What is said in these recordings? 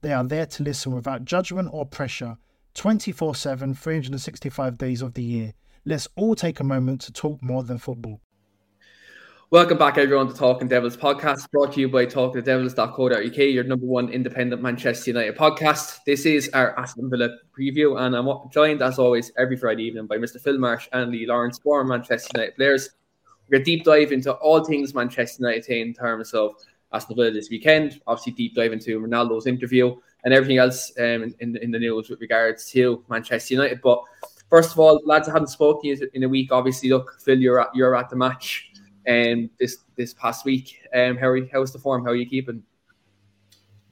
They are there to listen without judgment or pressure 24 7, 365 days of the year. Let's all take a moment to talk more than football. Welcome back, everyone, to Talking Devils podcast, brought to you by talkofthedevils.co.uk, your number one independent Manchester United podcast. This is our Aston Villa preview, and I'm joined, as always, every Friday evening by Mr. Phil Marsh and Lee Lawrence, former Manchester United players. We're deep dive into all things Manchester United in terms of Aston Villa this weekend. Obviously, deep dive into Ronaldo's interview and everything else um, in, in the news with regards to Manchester United. But first of all, lads, I haven't spoken to you in a week. Obviously, look, Phil, you're at, you're at the match um, this this past week. Um, how are, how's the form? How are you keeping?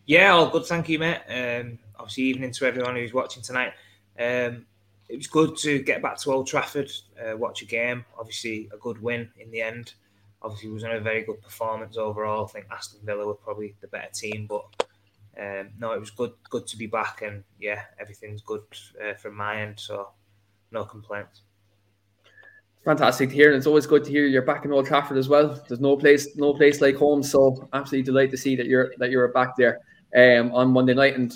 Yeah, all good, thank you, mate. Um, obviously, evening to everyone who's watching tonight. Um, it was good to get back to Old Trafford, uh, watch a game. Obviously, a good win in the end obviously was on a very good performance overall. I think Aston Villa were probably the better team, but um, no, it was good good to be back, and yeah, everything's good uh, from my end, so no complaints. Fantastic to hear, and it's always good to hear you're back in Old Trafford as well. There's no place, no place like home, so absolutely delighted to see that you're that you're back there um, on Monday night, and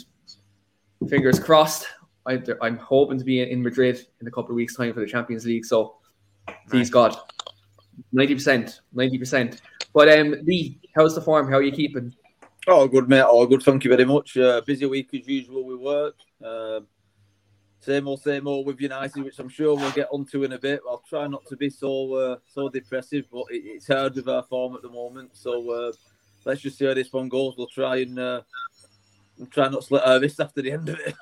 fingers crossed. I, am hoping to be in Madrid in a couple of weeks' time for the Champions League. So, please nice. God, Ninety percent, ninety percent. But um, Lee, how's the form? How are you keeping? Oh, good, mate. Oh, good. Thank you very much. Uh, busy week as usual We work. Uh, same old, same old with United, which I'm sure we'll get onto in a bit. I'll try not to be so uh, so depressive, but it, it's hard with our form at the moment. So uh, let's just see how this one goes. We'll try and uh, try not to slit our wrists after the end of it.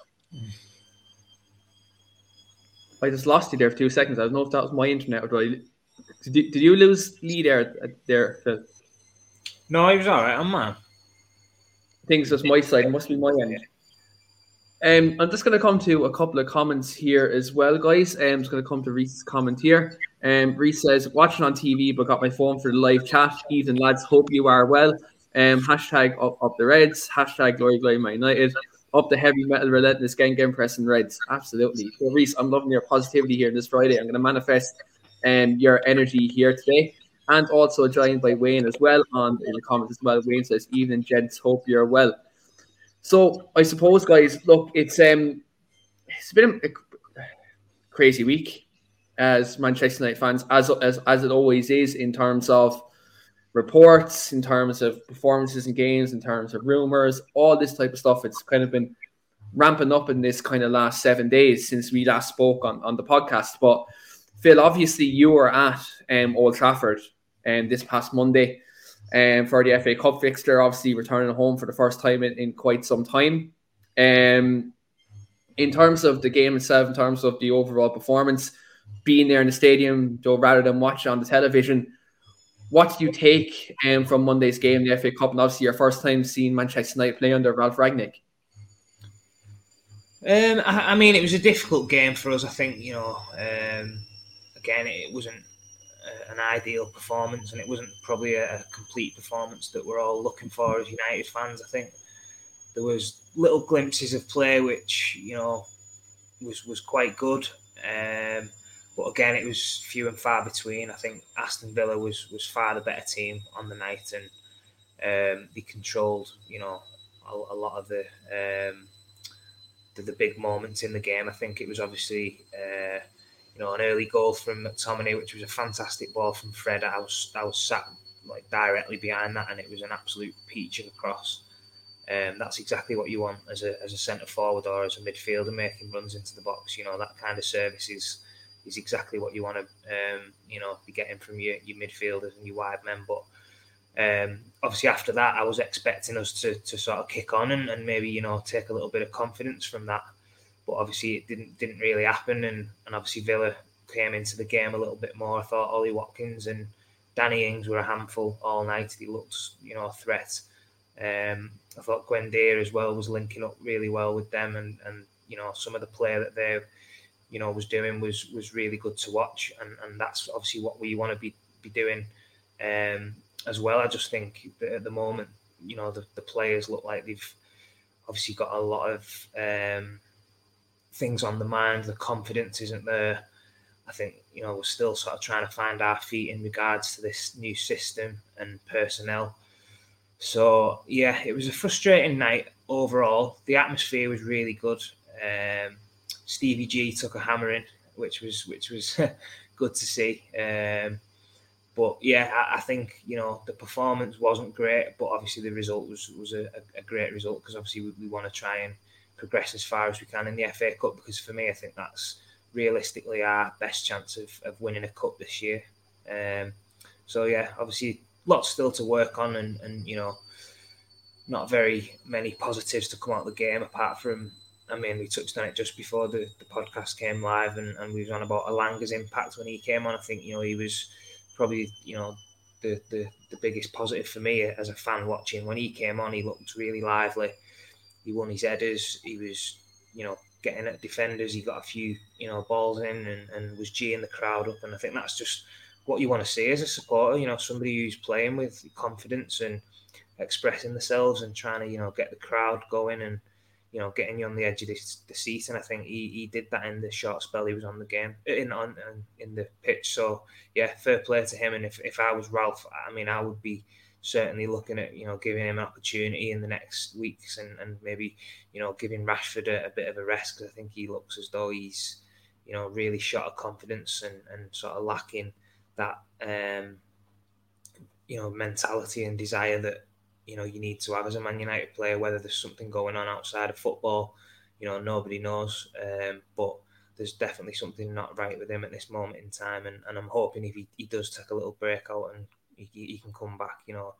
I just lost you there for two seconds. I don't know if that was my internet or did I did you, did you lose Lee there? There, Phil? No, he was all right. I'm man. Things think it's just my side. It must be my end. Um, I'm just going to come to a couple of comments here as well, guys. Um, I'm just going to come to Reese's comment here. Um, Reese says, watching on TV, but got my phone for the live chat. Evening, lads. Hope you are well. Um, hashtag up, up the Reds. Hashtag glory, glory, my United. Up the heavy metal, relentless gang, game pressing Reds. Absolutely. So, Reese, I'm loving your positivity here this Friday. I'm going to manifest um, your energy here today. And also joined by Wayne as well on in the comments as well. Wayne says, "Evening, gents. Hope you're well." So I suppose, guys, look, it's um, it's been a crazy week as Manchester United fans, as as as it always is in terms of reports, in terms of performances and games, in terms of rumors, all this type of stuff. It's kind of been ramping up in this kind of last seven days since we last spoke on on the podcast, but Phil, obviously you were at um, Old Trafford um, this past Monday um, for the FA Cup fixture, obviously returning home for the first time in, in quite some time. Um, in terms of the game itself, in terms of the overall performance, being there in the stadium, Joe, rather than watching on the television, what do you take um, from Monday's game, the FA Cup, and obviously your first time seeing Manchester United play under Ralph Rangnick? Um, I, I, mean, it was a difficult game for us. I think you know, um, again, it wasn't an ideal performance, and it wasn't probably a, complete performance that we're all looking for as United fans. I think there was little glimpses of play which you know was was quite good, um, but again, it was few and far between. I think Aston Villa was was far the better team on the night, and um, they controlled you know a, a lot of the. Um, the, the big moments in the game. I think it was obviously uh, you know an early goal from McTominay, which was a fantastic ball from Fred. I was I was sat like directly behind that, and it was an absolute peach of a cross. Um, that's exactly what you want as a as a centre forward or as a midfielder making runs into the box. You know that kind of service is is exactly what you want to um, you know be getting from your, your midfielders and your wide men. But um, obviously after that, I was expecting us to, to sort of kick on and, and maybe you know take a little bit of confidence from that. But obviously it didn't didn't really happen, and, and obviously Villa came into the game a little bit more. I thought Ollie Watkins and Danny Ings were a handful all night. He looked you know a threat. Um, I thought Buendia as well was linking up really well with them, and and you know some of the play that they you know was doing was was really good to watch, and and that's obviously what we want to be be doing um, as well. I just think that at the moment, you know, the, the players look like they've obviously got a lot of um, things on the mind. The confidence isn't there. I think you know we're still sort of trying to find our feet in regards to this new system and personnel. So yeah, it was a frustrating night overall. The atmosphere was really good. Um, Stevie G took a hammering, which was which was good to see. Um, but yeah, I, I, think you know the performance wasn't great, but obviously the result was was a, a great result because obviously we, we want to try and progress as far as we can in the FA Cup. Because for me, I think that's realistically our best chance of, of winning a cup this year. Um, so yeah, obviously lots still to work on, and and you know not very many positives to come out of the game apart from I mean, we touched on it just before the, the podcast came live, and, and we was on about Elanga's impact when he came on. I think you know he was probably you know the, the the biggest positive for me as a fan watching. When he came on, he looked really lively. He won his headers. He was you know getting at defenders. He got a few you know balls in and, and was geeing the crowd up. And I think that's just what you want to see as a supporter. You know, somebody who's playing with confidence and expressing themselves and trying to you know get the crowd going and you know, getting you on the edge of the, the seat. And I think he, he did that in the short spell he was on the game, in on in the pitch. So yeah, fair play to him. And if, if I was Ralph, I mean, I would be certainly looking at you know giving him an opportunity in the next weeks and, and maybe you know giving Rashford a, a bit of a rest because I think he looks as though he's you know really shot of confidence and, and sort of lacking that um, you know mentality and desire that you know you need to have as a Man United player. Whether there's something going on outside of football, you know nobody knows. Um, but there's definitely something not right with him at this moment in time, and, and I'm hoping if he, he does take a little break out and he, he can come back, you know,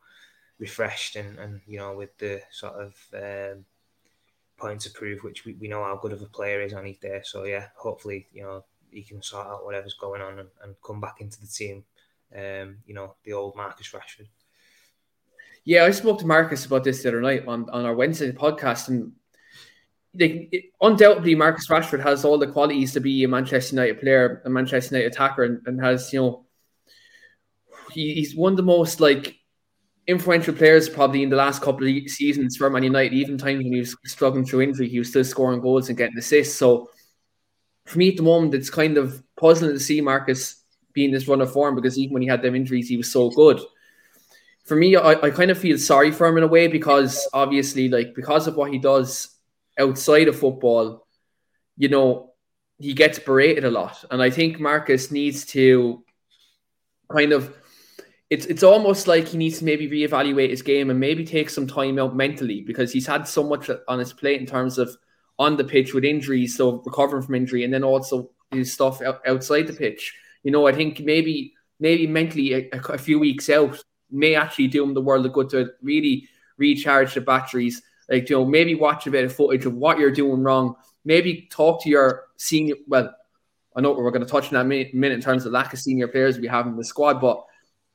refreshed and, and you know with the sort of um, points to prove, which we, we know how good of a player is on his day. So yeah, hopefully you know he can sort out whatever's going on and, and come back into the team. Um, you know, the old Marcus Rashford. Yeah, I spoke to Marcus about this the other night on, on our Wednesday podcast, and like, it, undoubtedly Marcus Rashford has all the qualities to be a Manchester United player, a Manchester United attacker, and, and has you know he, he's one of the most like influential players probably in the last couple of seasons for Man United. Even times when he was struggling through injury, he was still scoring goals and getting assists. So for me at the moment, it's kind of puzzling to see Marcus being this run of form because even when he had them injuries, he was so good for me, I, I kind of feel sorry for him in a way because obviously, like because of what he does outside of football, you know, he gets berated a lot, and I think Marcus needs to kind of. It's, it's almost like he needs to maybe reevaluate his game and maybe take some time out mentally because he's had so much on his plate in terms of on the pitch with injuries, so recovering from injury, and then also his stuff outside the pitch. You know, I think maybe maybe mentally a, a few weeks out may actually do him the world of good to really recharge the batteries. Like, you know, maybe watch a bit of footage of what you're doing wrong. Maybe talk to your senior. Well, I know we're going to touch on that minute, in terms of lack of senior players we have in the squad, but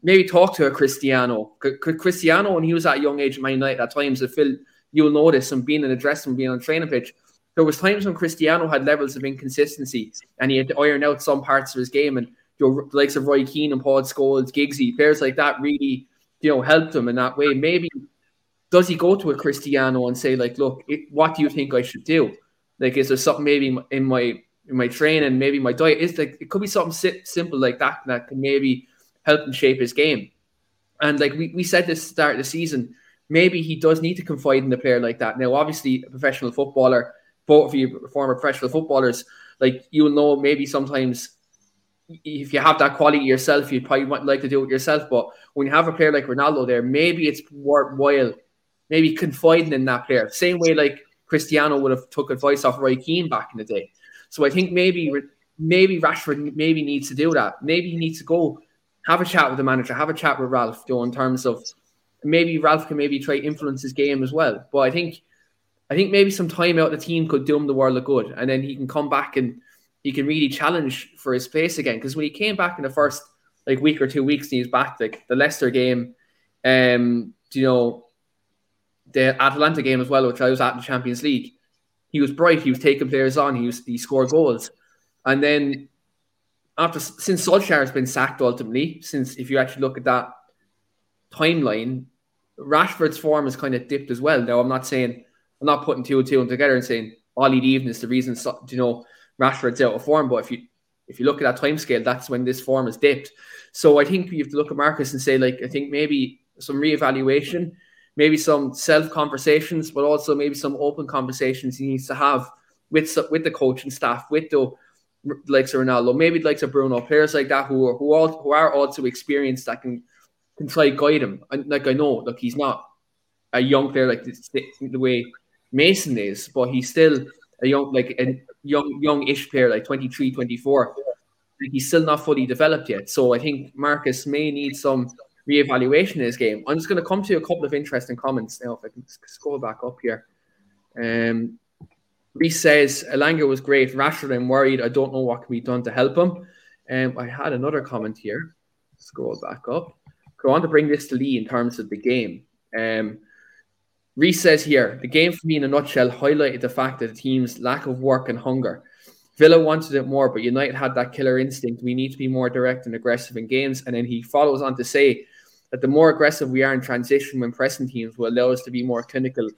maybe talk to a Cristiano. Could Cristiano, when he was at a young age Man United, at times, I feel you'll notice and being in the dressing room, being on training pitch, there was times when Cristiano had levels of inconsistency and he had to iron out some parts of his game. And you know, the likes of Roy Keane and Paul Scholes, Giggsy, players like that really, you know, helped him in that way. Maybe does he go to a Cristiano and say, like, look, it, what do you think I should do? Like, is there something maybe in my in my training, maybe my diet? Is like it could be something si- simple like that that can maybe help him shape his game. And like we, we said this start of the season, maybe he does need to confide in a player like that. Now, obviously, a professional footballer both of you former professional footballers, like you'll know maybe sometimes if you have that quality yourself, you probably might like to do it yourself. But when you have a player like Ronaldo there, maybe it's worthwhile, maybe confiding in that player. Same way like Cristiano would have took advice off Roy Keane back in the day. So I think maybe maybe Rashford maybe needs to do that. Maybe he needs to go have a chat with the manager, have a chat with Ralph, Joe, in terms of maybe Ralph can maybe try influence his game as well. But I think I think maybe some time out the team could do him the world of good, and then he can come back and he can really challenge for his place again. Because when he came back in the first like week or two weeks, and he's back like the Leicester game, um, you know, the Atalanta game as well, which I was at in the Champions League. He was bright. He was taking players on. He was he scored goals, and then after since Solskjaer has been sacked ultimately, since if you actually look at that timeline, Rashford's form has kind of dipped as well. Now I'm not saying I'm not putting two and two together and saying Ollie Even is the reason you know Rashford's out of form, but if you if you look at that time scale, that's when this form has dipped. So I think you have to look at Marcus and say, like, I think maybe some reevaluation, maybe some self conversations, but also maybe some open conversations he needs to have with with the coaching staff, with the likes of Ronaldo, maybe likes of Bruno, players like that who are who all who are also experienced that can can try guide him. And like I know, look, he's not a young player like this, the way Mason is, but he's still a young like a young young-ish player, like 23, 24. He's still not fully developed yet. So I think Marcus may need some reevaluation in his game. I'm just going to come to a couple of interesting comments now. If I can scroll back up here. Um, Reese says Elanga was great. Rashford, I'm worried. I don't know what can be done to help him. Um, I had another comment here. Scroll back up. Go on to bring this to Lee in terms of the game. Um, Reese says here the game for me in a nutshell highlighted the fact that the team's lack of work and hunger. Villa wanted it more, but United had that killer instinct. We need to be more direct and aggressive in games. And then he follows on to say that the more aggressive we are in transition when pressing teams will allow us to be more clinical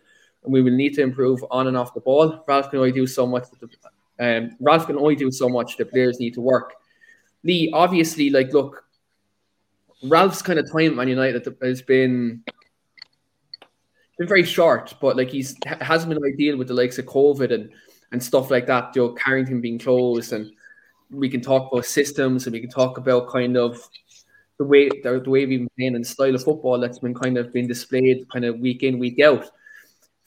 and we will need to improve on and off the ball. Ralph can only do so much. The, um, Ralph can only do so much. The players need to work. Lee, obviously, like, look, Ralph's kind of time at Man United has been been very short, but like he's hasn't been ideal with the likes of COVID and and stuff like that. Joe Carrington being closed, and we can talk about systems, and we can talk about kind of the way the, way we've been playing and the style of football that's been kind of been displayed kind of week in week out.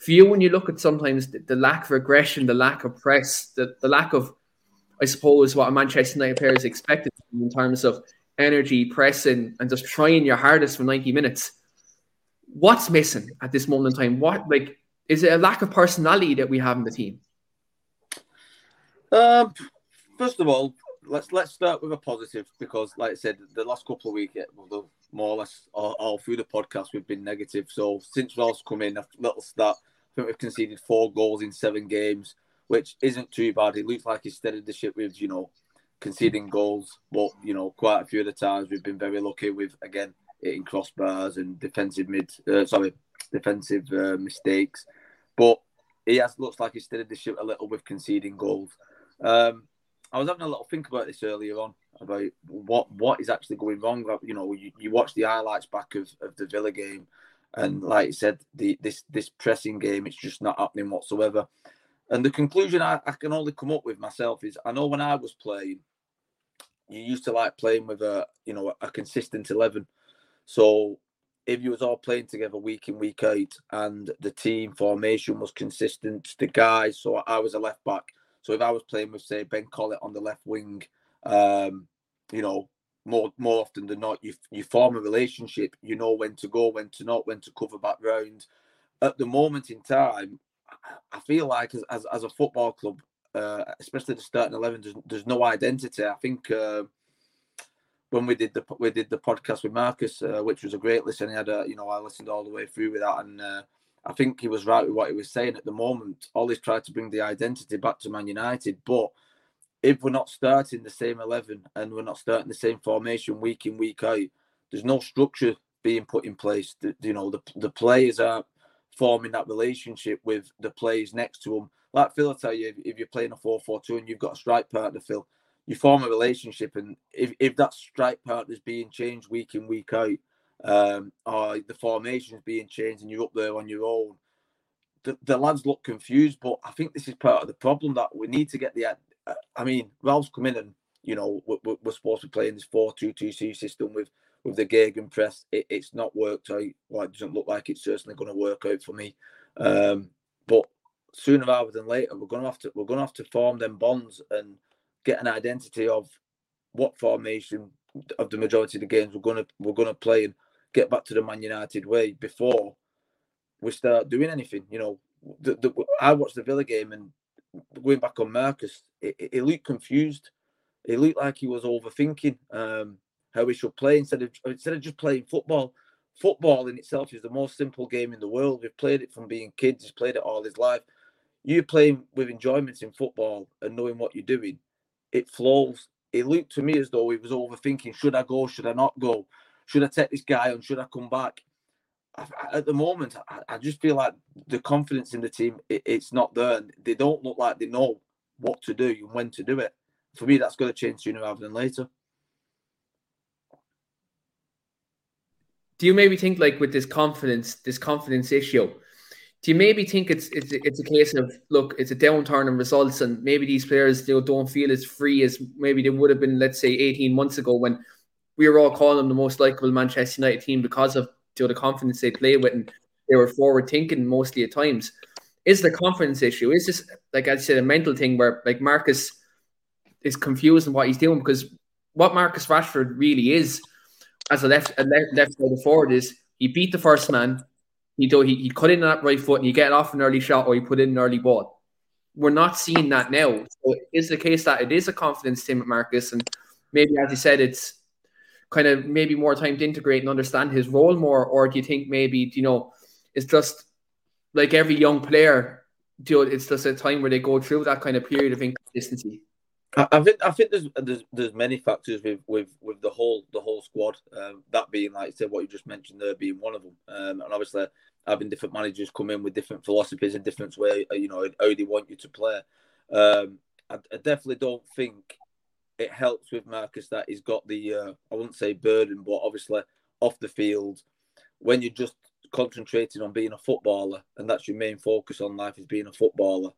For you, when you look at sometimes the, the lack of aggression, the lack of press, the, the lack of, I suppose, what a Manchester United player is expected in terms of energy, pressing, and just trying your hardest for 90 minutes what's missing at this moment in time? What like is it a lack of personality that we have in the team? Um, first of all, let's let's start with a positive because, like I said, the last couple of weeks, more or less all, all, through the podcast, we've been negative. So since Ross come in, a little start, I think we've conceded four goals in seven games, which isn't too bad. It looks like he steadied the ship with you know conceding goals, but you know quite a few of the times we've been very lucky with again hitting crossbars and defensive mid, uh, sorry, defensive uh, mistakes. But he has looks like he's steadied the ship a little with conceding goals. Um, I was having a little think about this earlier on about what what is actually going wrong. You know, you, you watch the highlights back of, of the Villa game, and like you said, the this this pressing game, it's just not happening whatsoever. And the conclusion I, I can only come up with myself is I know when I was playing, you used to like playing with a you know a consistent eleven. So if you was all playing together week in week out and the team formation was consistent, the guys. So I was a left back. So if I was playing with say Ben Collett on the left wing, um, you know, more more often than not, you you form a relationship. You know when to go, when to not, when to cover back round. At the moment in time, I feel like as as, as a football club, uh, especially the starting eleven, there's, there's no identity. I think. Uh, when we did the we did the podcast with Marcus, uh, which was a great listen. He had a, you know, I listened all the way through with that, and uh, I think he was right with what he was saying. At the moment, Ollie's tried to bring the identity back to Man United, but if we're not starting the same eleven and we're not starting the same formation week in week out, there's no structure being put in place. The, you know, the the players are forming that relationship with the players next to them. Like Phil will tell you, if, if you're playing a 4-4-2 and you've got a strike partner, Phil, you form a relationship, and if, if that strike partner is being changed week in week out, um, or the formation is being changed, and you're up there on your own, the, the lads look confused, but I think this is part of the problem that we need to get the. I mean, Ralph's come in and you know we're, we're supposed to be playing this four-two-two-C system with with the gegenpress. It, it's not worked out. Well, it doesn't look like it's certainly going to work out for me. Um, but sooner rather than later, we're going to have to we're going to have to form them bonds and get an identity of what formation of the majority of the games we're going to we're going to play and get back to the Man United way before we start doing anything. You know, the, the, I watched the Villa game and going back on Marcus, it, looked confused. It looked like he was overthinking um, how he should play instead of instead of just playing football. Football in itself is the most simple game in the world. We've played it from being kids. He's played it all his life. You playing with enjoyment in football and knowing what you're doing, it flows. It looked to me as though he was overthinking: should I go? Should I not go? Should I take this guy on? Should I come back? At the moment, I, just feel like the confidence in the team it, it's not there. They don't look like they know what to do and when to do it. For me, that's going to change sooner rather than later. Do you maybe think like with this confidence, this confidence issue? Do you maybe think it's it's it's a case of look, it's a downturn in results, and maybe these players don't feel as free as maybe they would have been, let's say, eighteen months ago when we were all calling them the most likable Manchester United team because of the confidence they play with, and they were forward thinking mostly at times. Is the confidence issue? Is this like I said a mental thing where like Marcus is confused in what he's doing because what Marcus Rashford really is as a left a left, left forward is he beat the first man, he do he, he cut in that right foot and he get off an early shot or he put in an early ball. We're not seeing that now. So is the case that it is a confidence thing with Marcus and maybe as you said it's kind of maybe more time to integrate and understand his role more, or do you think maybe you know it's just like every young player, know, it's just a time where they go through that kind of period of inconsistency? I think I think there's there's there's many factors with with with the whole the whole squad. Um, that being like I said, what you just mentioned there being one of them, um, and obviously having different managers come in with different philosophies and different way, you know, how they want you to play. Um, I, I definitely don't think it helps with Marcus that he's got the uh, I wouldn't say burden, but obviously off the field when you're just concentrating on being a footballer and that's your main focus on life is being a footballer.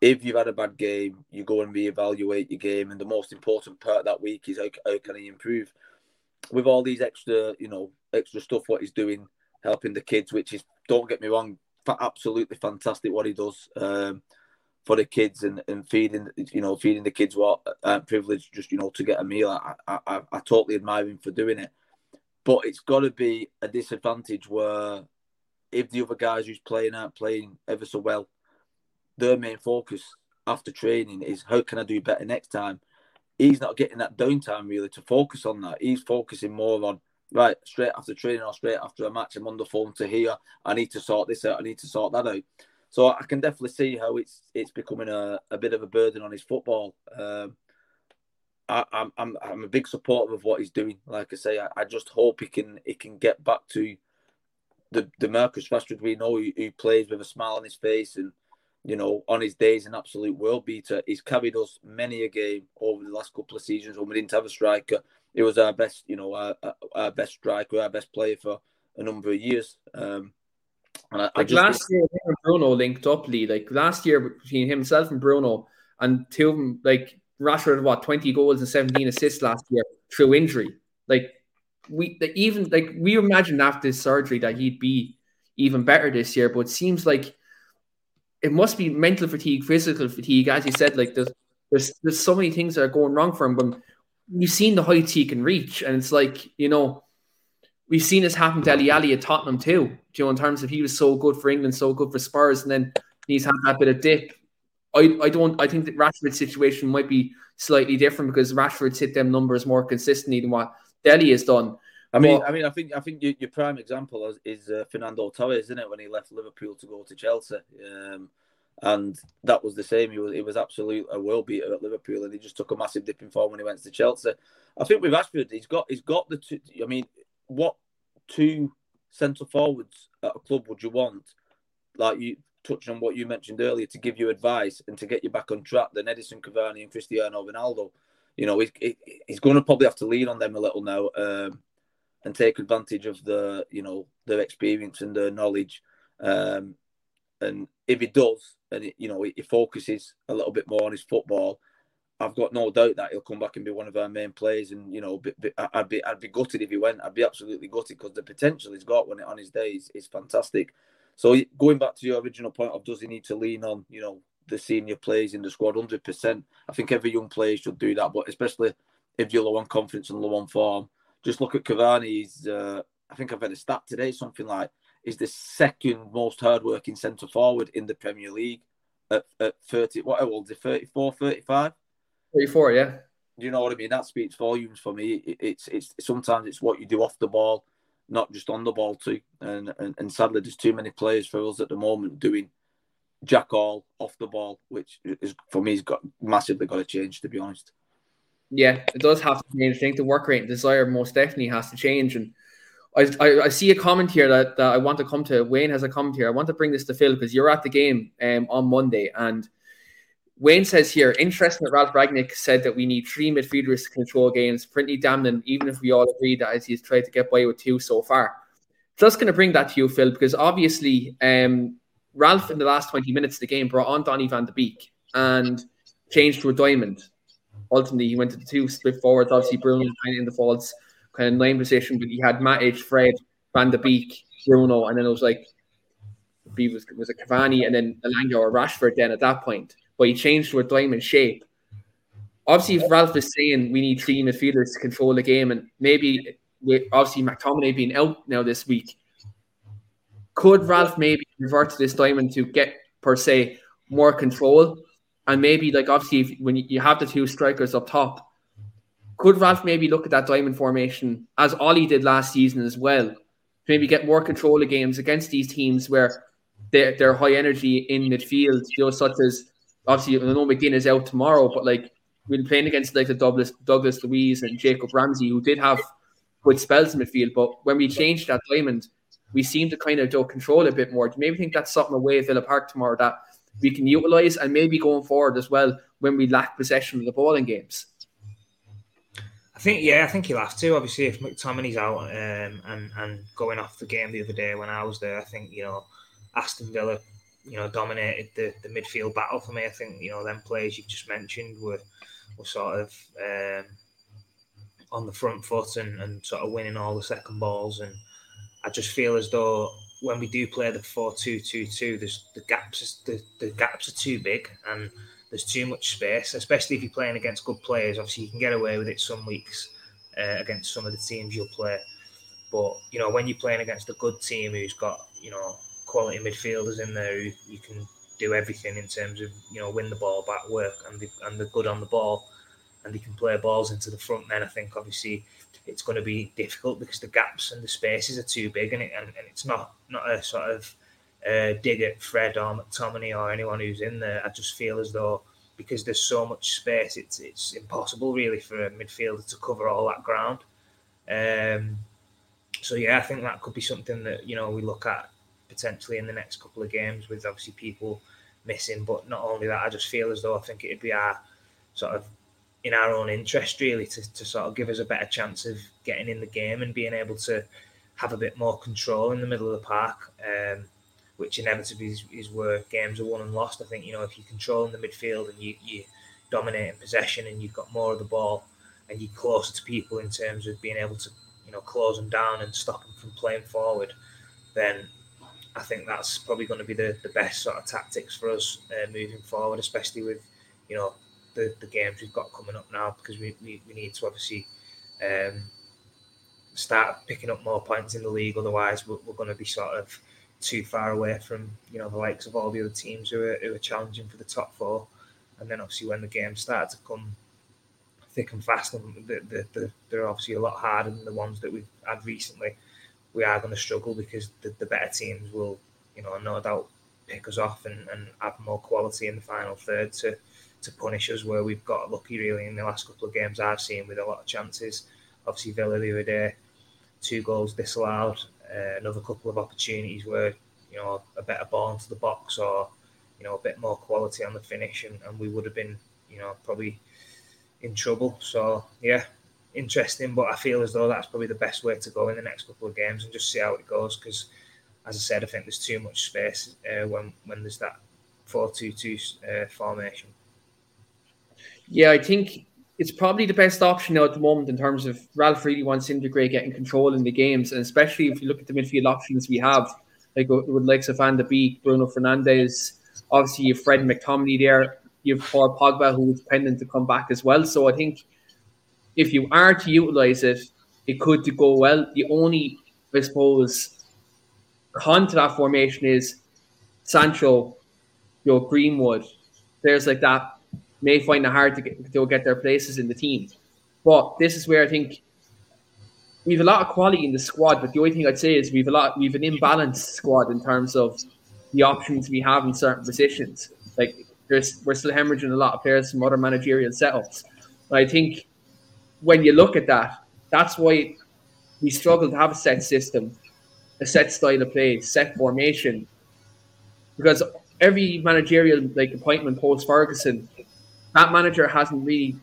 If you've had a bad game, you go and reevaluate your game, and the most important part that week is how, how can he improve. With all these extra, you know, extra stuff, what he's doing, helping the kids, which is don't get me wrong, absolutely fantastic what he does. Um, for the kids and, and feeding you know feeding the kids what uh, I'm privileged just you know to get a meal. I, I, I, I totally admire him for doing it, but it's got to be a disadvantage where if the other guys who's playing aren't playing ever so well, their main focus after training is how can I do better next time. He's not getting that downtime really to focus on that. He's focusing more on right straight after training or straight after a match. I'm on the phone to here. I need to sort this out. I need to sort that out. So I can definitely see how it's it's becoming a, a bit of a burden on his football. Um, I, am I'm I'm a big supporter of what he's doing. Like I say, I, I just hope he can he can get back to the the Marcus Rashford we know who, who, plays with a smile on his face and you know on his days an absolute world beater. He's carried us many a game over the last couple of seasons when we didn't have a striker. It was our best, you know, our, our best striker, our best player for a number of years. Um, I, like I last year, Bruno linked up, Lee. Like last year between himself and Bruno, and two of them, like Rashford what twenty goals and seventeen assists last year through injury. Like we, like, even like we imagined after this surgery that he'd be even better this year, but it seems like it must be mental fatigue, physical fatigue, as you said. Like there's there's there's so many things that are going wrong for him, but you've seen the heights he can reach, and it's like you know we've seen this happen to Ali Alli at Tottenham too. You know, in terms of he was so good for England, so good for Spurs, and then he's had that bit of dip. I, I don't I think that Rashford's situation might be slightly different because Rashford's hit them numbers more consistently than what Dele has done. I mean, but, I mean, I think I think your, your prime example is, is uh, Fernando Torres, isn't it? When he left Liverpool to go to Chelsea, um, and that was the same. He was he was absolute a world beater at Liverpool, and he just took a massive dip in form when he went to Chelsea. I think with Rashford, he's got he's got the. Two, I mean, what two centre forwards at a club would you want? Like you touched on what you mentioned earlier to give you advice and to get you back on track than Edinson Cavani and Cristiano Ronaldo. You know, he's, he's going to probably have to lean on them a little now um, and take advantage of the, you know, their experience and their knowledge. Um, and if he does, and it, you know he focuses a little bit more on his football, I've got no doubt that he'll come back and be one of our main players. And you know, I'd be I'd be gutted if he went. I'd be absolutely gutted because the potential he's got when it on his day is, is fantastic. So going back to your original point of does he need to lean on you know the senior players in the squad, hundred percent. I think every young player should do that, but especially if you're low on confidence and low on form. Just look at Cavani. He's uh, I think I've had a stat today, something like is the second most hardworking centre forward in the Premier League at, at 30, what old is it, 34, 35? 34, yeah. You know what I mean? That speaks volumes for me. It, it's it's sometimes it's what you do off the ball, not just on the ball too. And, and and sadly, there's too many players for us at the moment doing jack all off the ball, which is for me has got massively got to change. To be honest. Yeah, it does have to change. I think the work rate and desire most definitely has to change. And I, I, I, see a comment here that, that I want to come to. Wayne has a comment here. I want to bring this to Phil because you're at the game um, on Monday. And Wayne says here, interesting that Ralph Rangnick said that we need three midfielders to control games. Pretty damning, even if we all agree that as he's tried to get by with two so far. Just going to bring that to you, Phil, because obviously um, Ralph in the last 20 minutes of the game brought on Donny van de Beek and changed to a diamond. Ultimately, he went to the two split forwards. Obviously, Bruno in the false kind of nine position, but he had Matic, Fred, Van de Beek, Bruno, and then it was like was was a Cavani and then Elanga or Rashford then at that point. But he changed to a diamond shape. Obviously, if Ralph is saying we need three midfielders to control the game, and maybe with obviously McTominay being out now this week, could Ralph maybe revert to this diamond to get per se more control? And maybe like obviously if, when you have the two strikers up top, could Ralph maybe look at that diamond formation as Ollie did last season as well? Maybe get more control of games against these teams where they're, they're high energy in midfield, you know, such as obviously I know McGinn is out tomorrow, but like we're playing against like the Douglas Douglas Luiz and Jacob Ramsey, who did have good spells in midfield, but when we changed that diamond, we seem to kind of do control a bit more. Do you maybe think that's something away at Villa Park tomorrow that we can utilise and maybe going forward as well when we lack possession of the ball in games? I think yeah, I think he'll have to. Obviously, if McTominay's out um, and and going off the game the other day when I was there, I think you know Aston Villa, you know, dominated the, the midfield battle for me. I think you know them players you've just mentioned were were sort of um, on the front foot and, and sort of winning all the second balls. And I just feel as though when we do play the 4-2-2-2, there's the gaps the, the gaps are too big and there's too much space, especially if you're playing against good players. Obviously, you can get away with it some weeks uh, against some of the teams you'll play. But you know, when you're playing against a good team who's got you know quality midfielders in there, who you can do everything in terms of you know win the ball back, work, and they, and they're good on the ball, and they can play balls into the front. Then I think obviously it's going to be difficult because the gaps and the spaces are too big, and, it, and, and it's not not a sort of uh, dig at Fred or McTominay or anyone who's in there. I just feel as though because there's so much space, it's it's impossible really for a midfielder to cover all that ground. Um, so yeah, I think that could be something that you know we look at potentially in the next couple of games with obviously people missing. But not only that, I just feel as though I think it'd be our sort of in our own interest really to, to sort of give us a better chance of getting in the game and being able to have a bit more control in the middle of the park. Um, which inevitably is, is, where games are won and lost. I think you know if you control in the midfield and you you dominating possession and you've got more of the ball and you're closer to people in terms of being able to you know close them down and stop them from playing forward, then I think that's probably going to be the, the best sort of tactics for us uh, moving forward, especially with you know the, the games we've got coming up now because we, we, we need to obviously um, start picking up more points in the league. Otherwise, we're, we're going to be sort of too far away from you know the likes of all the other teams who are, who are challenging for the top four. And then obviously when the games start to come thick and fast, and the, the, the, they're obviously a lot harder than the ones that we've had recently. We are going to struggle because the, the better teams will, you know, no doubt pick us off and, and have more quality in the final third to to punish us. Where we've got lucky really in the last couple of games I've seen with a lot of chances. Obviously Villa the other day, two goals disallowed, uh, another couple of opportunities where you know a better ball into the box or you know a bit more quality on the finish, and, and we would have been you know probably in trouble. So yeah, interesting, but I feel as though that's probably the best way to go in the next couple of games and just see how it goes because as I said, I think there's too much space uh, when when there's that four-two-two uh, formation. Yeah, I think it's probably the best option now at the moment in terms of Ralph really wants integrate getting control in the games, and especially if you look at the midfield options we have, like with likes of Van de Beek, Bruno Fernandes, obviously you have Fred McTominay there, you have Paul Pogba who is pending to come back as well. So I think if you are to utilize it, it could go well. The only, I suppose, con to that formation is Sancho, your Greenwood, players like that may find it hard to get, to get their places in the team. But this is where I think we've a lot of quality in the squad. But the only thing I'd say is we've a lot we've an imbalanced squad in terms of the options we have in certain positions. Like there's we're still hemorrhaging a lot of players from other managerial setups. But I think when you look at that, that's why we struggle to have a set system, a set style of play, set formation. Because every managerial like appointment post Ferguson, that manager hasn't really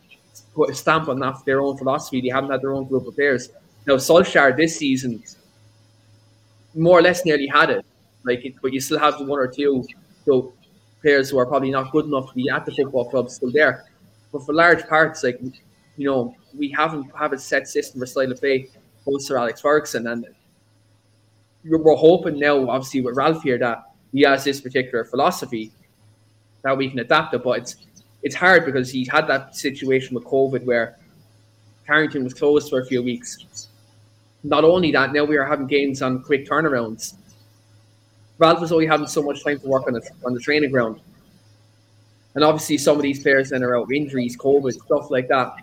put a stamp on that their own philosophy. They haven't had their own group of players. Now Solskjaer this season more or less nearly had it. Like it, but you still have the one or two so players who are probably not good enough to be at the football club still there. But for large parts, like you know, we haven't have a set system for of play post Sir Alex Ferguson, and we're hoping now, obviously with Ralph here, that he has this particular philosophy that we can adapt it. But it's it's hard because he had that situation with COVID where Carrington was closed for a few weeks. Not only that, now we are having games on quick turnarounds. Ralph was only having so much time to work on the, on the training ground. And obviously, some of these players then are out with injuries, COVID, stuff like that.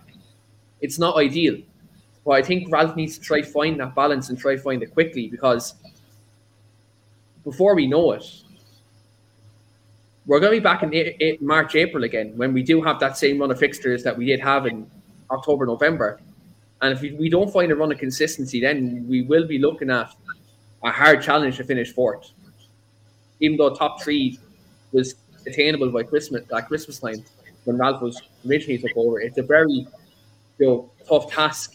It's not ideal. But I think Ralph needs to try find that balance and try find it quickly because before we know it, we're going to be back in March, April again when we do have that same run of fixtures that we did have in October, November. And if we, we don't find a run of consistency, then we will be looking at a hard challenge to finish fourth. Even though top three was attainable by Christmas at Christmas time when Ralph was originally took over, it's a very you know tough task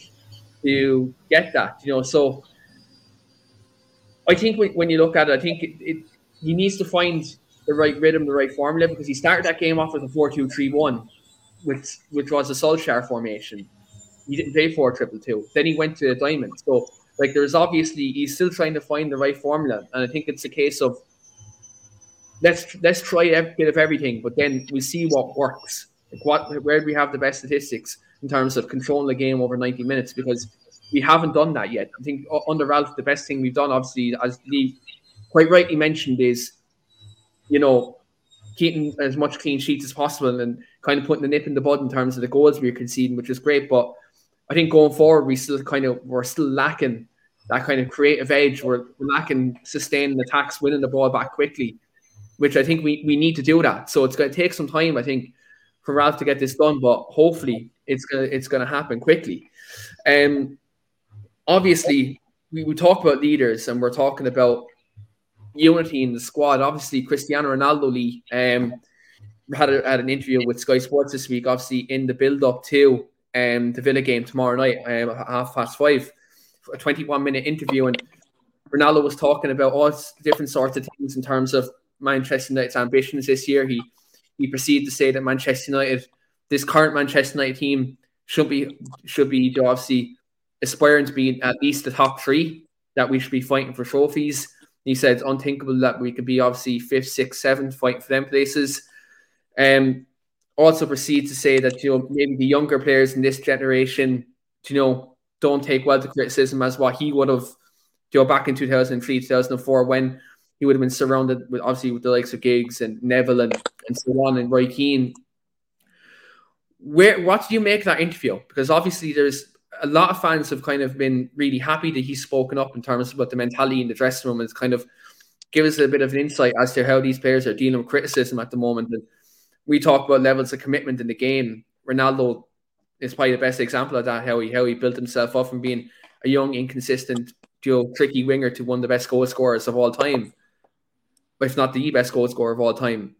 to get that. You know, so I think when you look at it, I think it, it he needs to find the right rhythm, the right formula, because he started that game off with a 4 2 3 1, which, which was a Solskjaer formation. He didn't play 4 triple 2. Then he went to a diamond. So, like, there's obviously, he's still trying to find the right formula. And I think it's a case of let's let's try a bit of everything, but then we'll see what works. Like, what, where do we have the best statistics in terms of controlling the game over 90 minutes? Because we haven't done that yet. I think uh, under Ralph, the best thing we've done, obviously, as Lee quite rightly mentioned, is you know, keeping as much clean sheets as possible and kind of putting the nip in the bud in terms of the goals we are conceding, which is great. But I think going forward, we still kind of we're still lacking that kind of creative edge. We're, we're lacking sustaining attacks, winning the ball back quickly, which I think we, we need to do that. So it's going to take some time, I think, for Ralph to get this done. But hopefully, it's gonna it's gonna happen quickly. Um, obviously, we, we talk about leaders, and we're talking about unity in the squad. Obviously, Cristiano Ronaldo Lee um, had, a, had an interview with Sky Sports this week, obviously in the build up to um, the Villa game tomorrow night, um, half past five, a 21 minute interview. And Ronaldo was talking about all different sorts of things in terms of Manchester United's ambitions this year. He he proceeded to say that Manchester United, this current Manchester United team, should be should be obviously aspiring to be at least the top three. That we should be fighting for trophies. He said it's unthinkable that we could be obviously fifth, sixth, seventh, fighting for them places. Um, also proceed to say that you know maybe the younger players in this generation, you know, don't take well to criticism as what he would have, you know, back in 2003, 2004 when he would have been surrounded with obviously with the likes of Giggs and Neville and, and so on and Roy Keane. Where what do you make that interview? Because obviously there's a lot of fans have kind of been really happy that he's spoken up in terms of the mentality in the dressing room is kind of give us a bit of an insight as to how these players are dealing with criticism at the moment. And we talk about levels of commitment in the game. Ronaldo is probably the best example of that, how he how he built himself up from being a young, inconsistent, you know, tricky winger to one of the best goal scorers of all time, if not the best goal scorer of all time.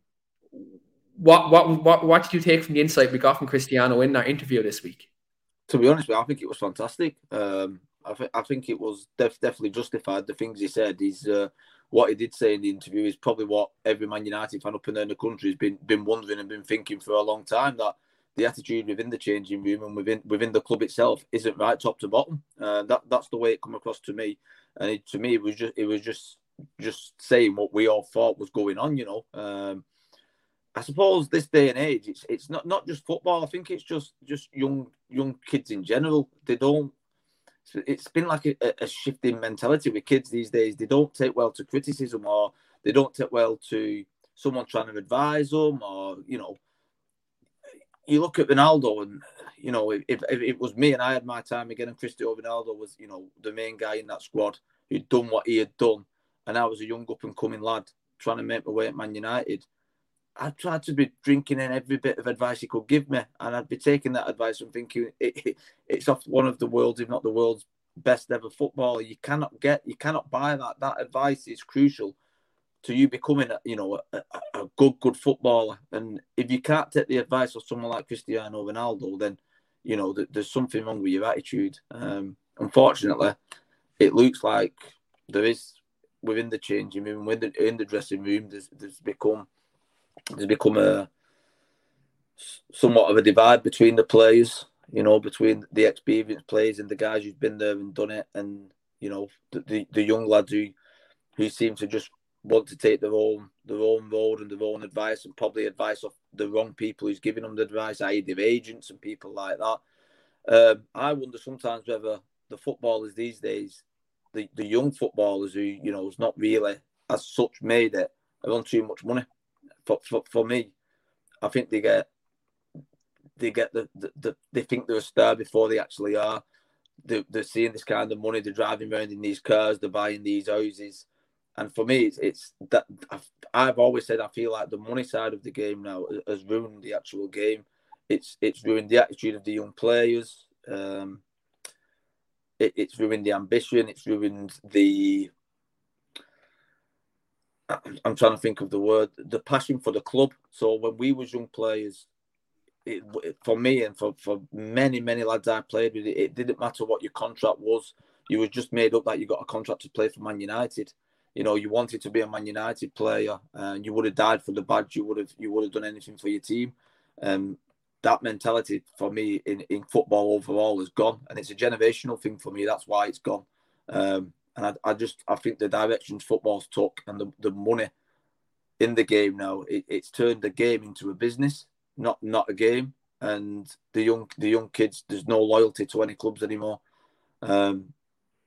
What what what what did you take from the insight we got from Cristiano in that interview this week? to be honest, I think it was fantastic. Um, I, I think it was def- definitely justified. The things he said. He's uh, what he did say in the interview is probably what every Man United fan up and down the country has been been wondering and been thinking for a long time that the attitude within the changing room and within within the club itself isn't right top to bottom. Uh, that that's the way it come across to me, and it, to me it was just it was just just saying what we all thought was going on. You know, um, I suppose this day and age, it's it's not not just football. I think it's just just young young kids in general. They don't. It's been like a, a shifting mentality with kids these days. They don't take well to criticism, or they don't take well to someone trying to advise them, or you know you look at Ronaldo, and you know, if, if, it was me and I had my time again, and Cristiano Ronaldo was, you know, the main guy in that squad who'd done what he had done, and I was a young up and coming lad trying to make my way at Man United. I'd try to be drinking in every bit of advice he could give me, and I'd be taking that advice and thinking it, it, it's off one of the world's, if not the world's best ever footballer. You cannot get, you cannot buy that. That advice is crucial to you becoming, a, you know, a, a, good, good footballer. And if you can't take the advice of someone like Cristiano Ronaldo, then you know there's something wrong with your attitude. Um, unfortunately, it looks like there is within the changing room, within the, in the dressing room. There's, there's become there's become a somewhat of a divide between the players. You know, between the experienced players and the guys who've been there and done it, and you know the, the, the young lads who who seem to just want to take their own their own road and their own advice and probably advice of the wrong people who's giving them the advice, i.e., their agents and people like that. Um, I wonder sometimes whether the footballers these days, the, the young footballers who you know is not really as such made it, are on too much money. For, for, for me, I think they get they get the, the, the they think they're a star before they actually are. They're, they're seeing this kind of money. They're driving around in these cars. They're buying these houses and for me, it's, it's that I've, I've, always said I feel like the money side of the game now has ruined the actual game. It's it's ruined the attitude of the young players. Um, it, it's ruined the ambition. It's ruined the. I'm trying to think of the word, the passion for the club. So when we was young players, it, for me and for, for many many lads I played with, it, it didn't matter what your contract was. You were just made up that you got a contract to play for Man United you know you wanted to be a Man United player and you would have died for the badge. You would have you would have done anything for your team. Um, that mentality for me in, in football overall is gone, and it's a generational thing for me. That's why it's gone. Um, and I, I just I think the directions football's took and the, the money in the game now it, it's turned the game into a business, not not a game. And the young the young kids, there's no loyalty to any clubs anymore. Um,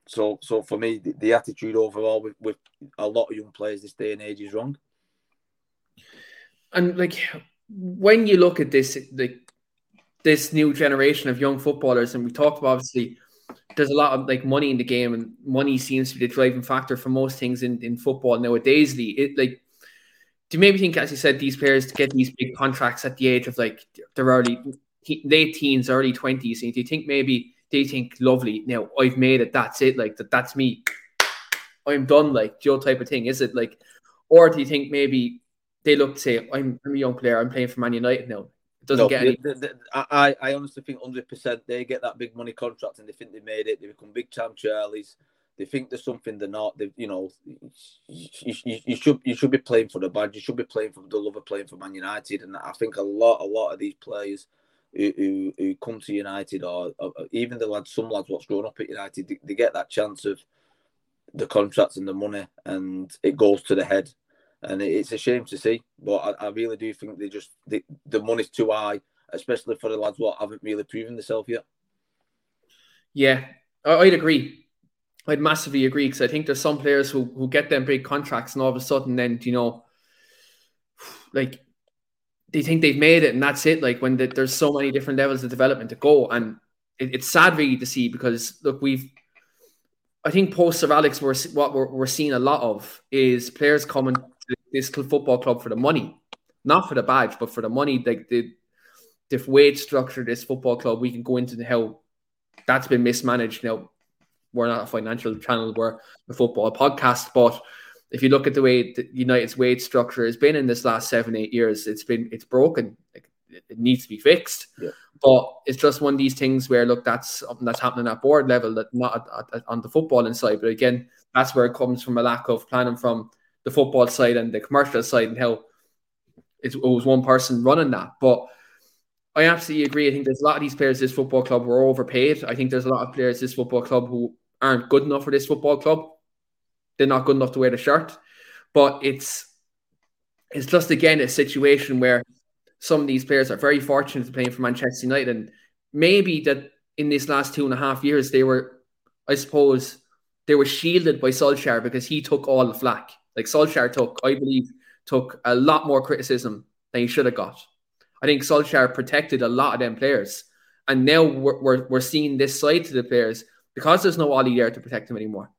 so, so for me, the, the attitude overall with, with a lot of young players this day and age is wrong. And like when you look at this, like this new generation of young footballers, and we talked about obviously there's a lot of like money in the game, and money seems to be the driving factor for most things in, in football nowadays. Lee, It like do you maybe think, as you said, these players get these big contracts at the age of like their early late teens, early twenties? And do you think maybe they think lovely. Now I've made it. That's it. Like that. That's me. I'm done. Like Joe type of thing. Is it like, or do you think maybe they look to say, I'm, I'm a young player. I'm playing for Man United now. Doesn't no, get any. The, the, the, I I honestly think 100 percent they get that big money contract and they think they made it. They become big time Charlies. They think there's something they're not. They, you know, you, you, you, should you should be playing for the badge. You should be playing for the love of playing for Man United. And I think a lot a lot of these players who, who, who come to United or, or, even the lads, some lads what's grown up at United, they, they, get that chance of the contracts and the money, and it goes to the head, and it's a shame to see. But I, I really do think they just the, money's too high, especially for the lads what haven't really proven themselves yet. Yeah, I'd agree. I'd massively agree because I think there's some players who, who get them big contracts and all of a sudden then you know, like they think they've made it and that's it. Like when the, there's so many different levels of development to go, and it, it's sad really to see because look, we've I think post Sir Alex, we're, what we're, we're seeing a lot of is players coming this football club for the money, not for the badge, but for the money. Like the the wage structure this football club, we can go into the how that's been mismanaged. Now we're not a financial channel, we're a football podcast, but if you look at the way the United's wage structure has been in this last seven, eight years, it's been it's broken. Like, it needs to be fixed. Yeah. But it's just one of these things where look, that's something that's happening at board level, that not at, at, on the footballing side. But again, that's where it comes from a lack of planning from the football side and the commercial side and how it was one person running that. But I absolutely agree. I think there's a lot of these players this football club were overpaid. I think there's a lot of players this football club who aren't good enough for this football club. They're not good enough to wear the shirt. But it's it's just again a situation where some of these players are very fortunate to play for Manchester United, and maybe that in this last two and a half years they were, I suppose, they were shielded by Solskjaer because he took all the flack. Like Solskjaer took, I believe, took a lot more criticism than he should have got. I think Solskjaer protected a lot of them players, and now we're, we're, we're seeing this side to the players because there's no Ollie there to protect them anymore.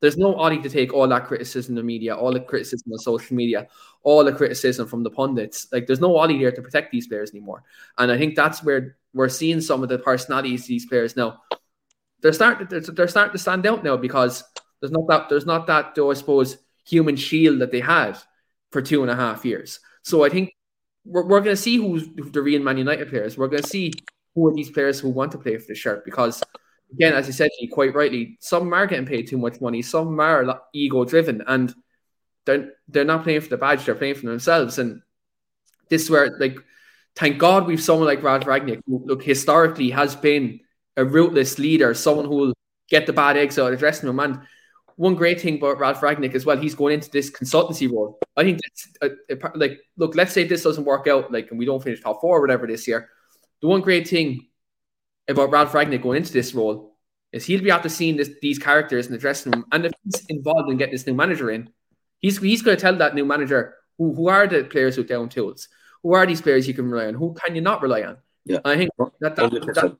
There's no Ollie to take all that criticism in the media, all the criticism on social media, all the criticism from the pundits. Like there's no Ollie there to protect these players anymore. And I think that's where we're seeing some of the personalities these players now. They're starting to, they're starting to stand out now because there's not that there's not that though I suppose human shield that they had for two and a half years. So I think we're, we're going to see who's the real Man United players. We're going to see who are these players who want to play for the shirt because again, as you said quite rightly, some are getting paid too much money, some are ego driven, and they're they're not playing for the badge, they're playing for themselves. And this is where, like, thank God we've someone like Ralf Rangnick, who look historically has been a ruthless leader, someone who will get the bad eggs out of the dressing room. And one great thing about Ralf Rangnick as well, he's going into this consultancy role. I think that's uh, a, a, like, look, let's say this doesn't work out, like, and we don't finish top four or whatever this year. The one great thing about Ralf Rangnick going into this role is he'll be after seeing this, these characters in the dressing room, and if he's involved in getting this new manager in, he's he's going to tell that new manager who, who are the players with down tools, who are these players you can rely on, who can you not rely on. Yeah, and I think that, that, that,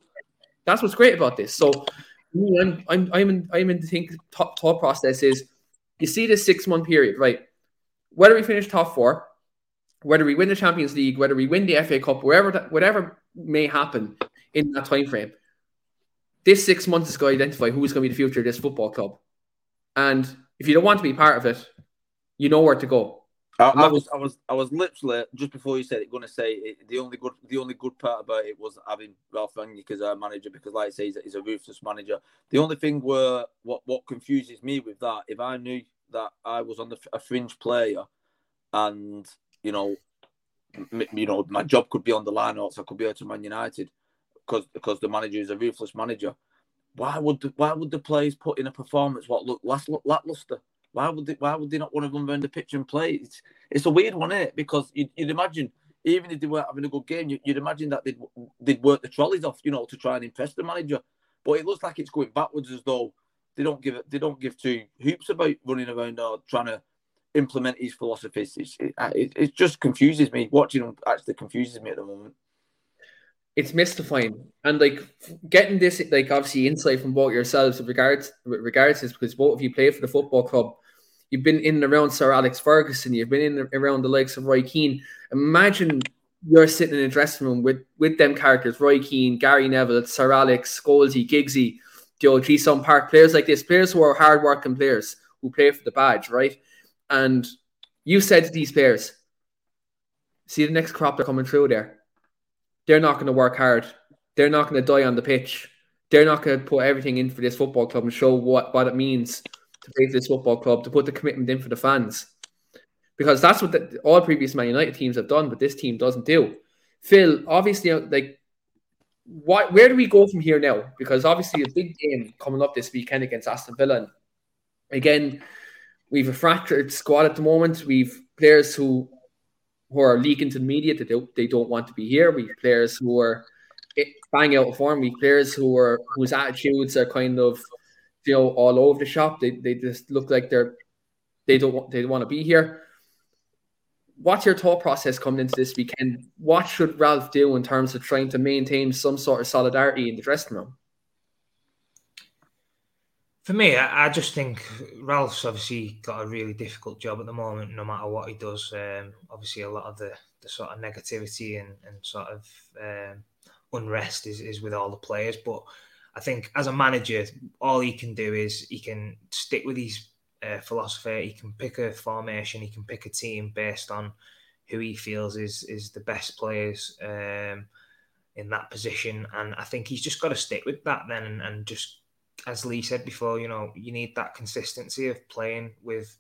that's what's great about this. So I'm I'm I'm in I'm in the think top thought process is you see this six month period, right? Whether we finish top four, whether we win the Champions League, whether we win the FA Cup, wherever that, whatever may happen in that time frame, this six months is going to identify who's going to be the future of this football club. And if you don't want to be part of it, you know where to go. I, I was, I was, I was literally just before you said it, going to say it, the only good, the only good part about it was having Ralf Rangnick as our manager because, like I say, he's a, he's a ruthless manager. The only thing were what what confuses me with that, if I knew that I was on the, a fringe player, and you know, m- you know, my job could be on the line, or else I could be out to Man United because because the manager is a ruthless manager. Why would the, why would the players put in a performance what look last lackluster? Why would they, why would they not want to run around the pitch and play? It's, it's a weird one, it? Because you'd, you'd, imagine even if they weren't having a good game, you, would imagine that they'd they'd work the trolleys off, you know, to try and impress the manager. But it looks like it's going backwards as though they don't give they don't give two hoops about running around or trying to implement his philosophies. It, it, it just confuses me. Watching them actually confuses me at the moment it's mystifying and like getting this like obviously insight from both yourselves with regards with regards to this because both of you play for the football club you've been in and around Sir Alex Ferguson. You've been in and around the likes of Roy Keane. Imagine you're sitting in a dressing room with with them characters Roy Keane Gary Neville Sir Alex Scholesy Giggsy Ji-sung Park players like this players who are hard working players who play for the badge right? And you said to these players see the next crop that are coming through there? They're not going to work hard. They're not going to die on the pitch. They're not going to put everything in for this football club and show what, what it means to for this football club, to put the commitment in for the fans. Because that's what the, all previous Man United teams have done, but this team doesn't do. Phil, obviously, uh, like, what, where do we go from here now? Because obviously, a big game coming up this weekend against Aston Villa. And again, we've a fractured squad at the moment. We've players who who are leaking to the media that they, they don't want to be here. We have players who are bang out of form. We have players who are whose attitudes are kind of know all over the shop. They, they just look like they're they don't want they don't want to be here. What's your thought process coming into this weekend? What should Ralf do in terms of trying to maintain some sort of solidarity in the dressing room? For me, I, I, just think Ralf's obviously got a really difficult job at the moment, no matter what he does. Um, obviously, a lot of the, the sort of negativity and, and sort of um, unrest is, is with all the players. But I think as a manager, all he can do is he can stick with his uh, philosophy. He can pick a formation, he can pick a team based on who he feels is is the best players um, in that position. And I think he's just got to stick with that then and, and just as Lee said before, you know, you need that consistency of playing with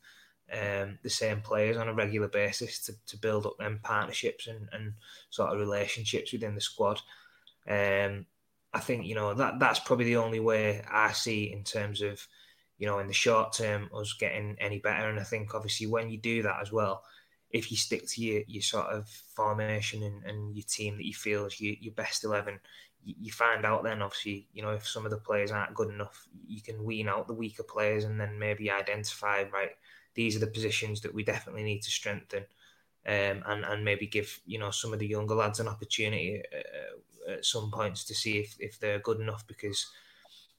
um, the same players on a regular basis to, to build up them partnerships and, and sort of relationships within the squad. Um, I think you know that that's probably the only way I see in terms of you know in the short term us getting any better. And I think obviously when you do that as well, if you stick to your, your sort of formation and, and your team that you feel is your, your best eleven, you, you find out then obviously you know if some of the players aren't good enough, you can wean out the weaker players and then maybe identify right these are the positions that we definitely need to strengthen. Um, and and maybe give you know some of the younger lads an opportunity uh, at some points to see if, if they're good enough because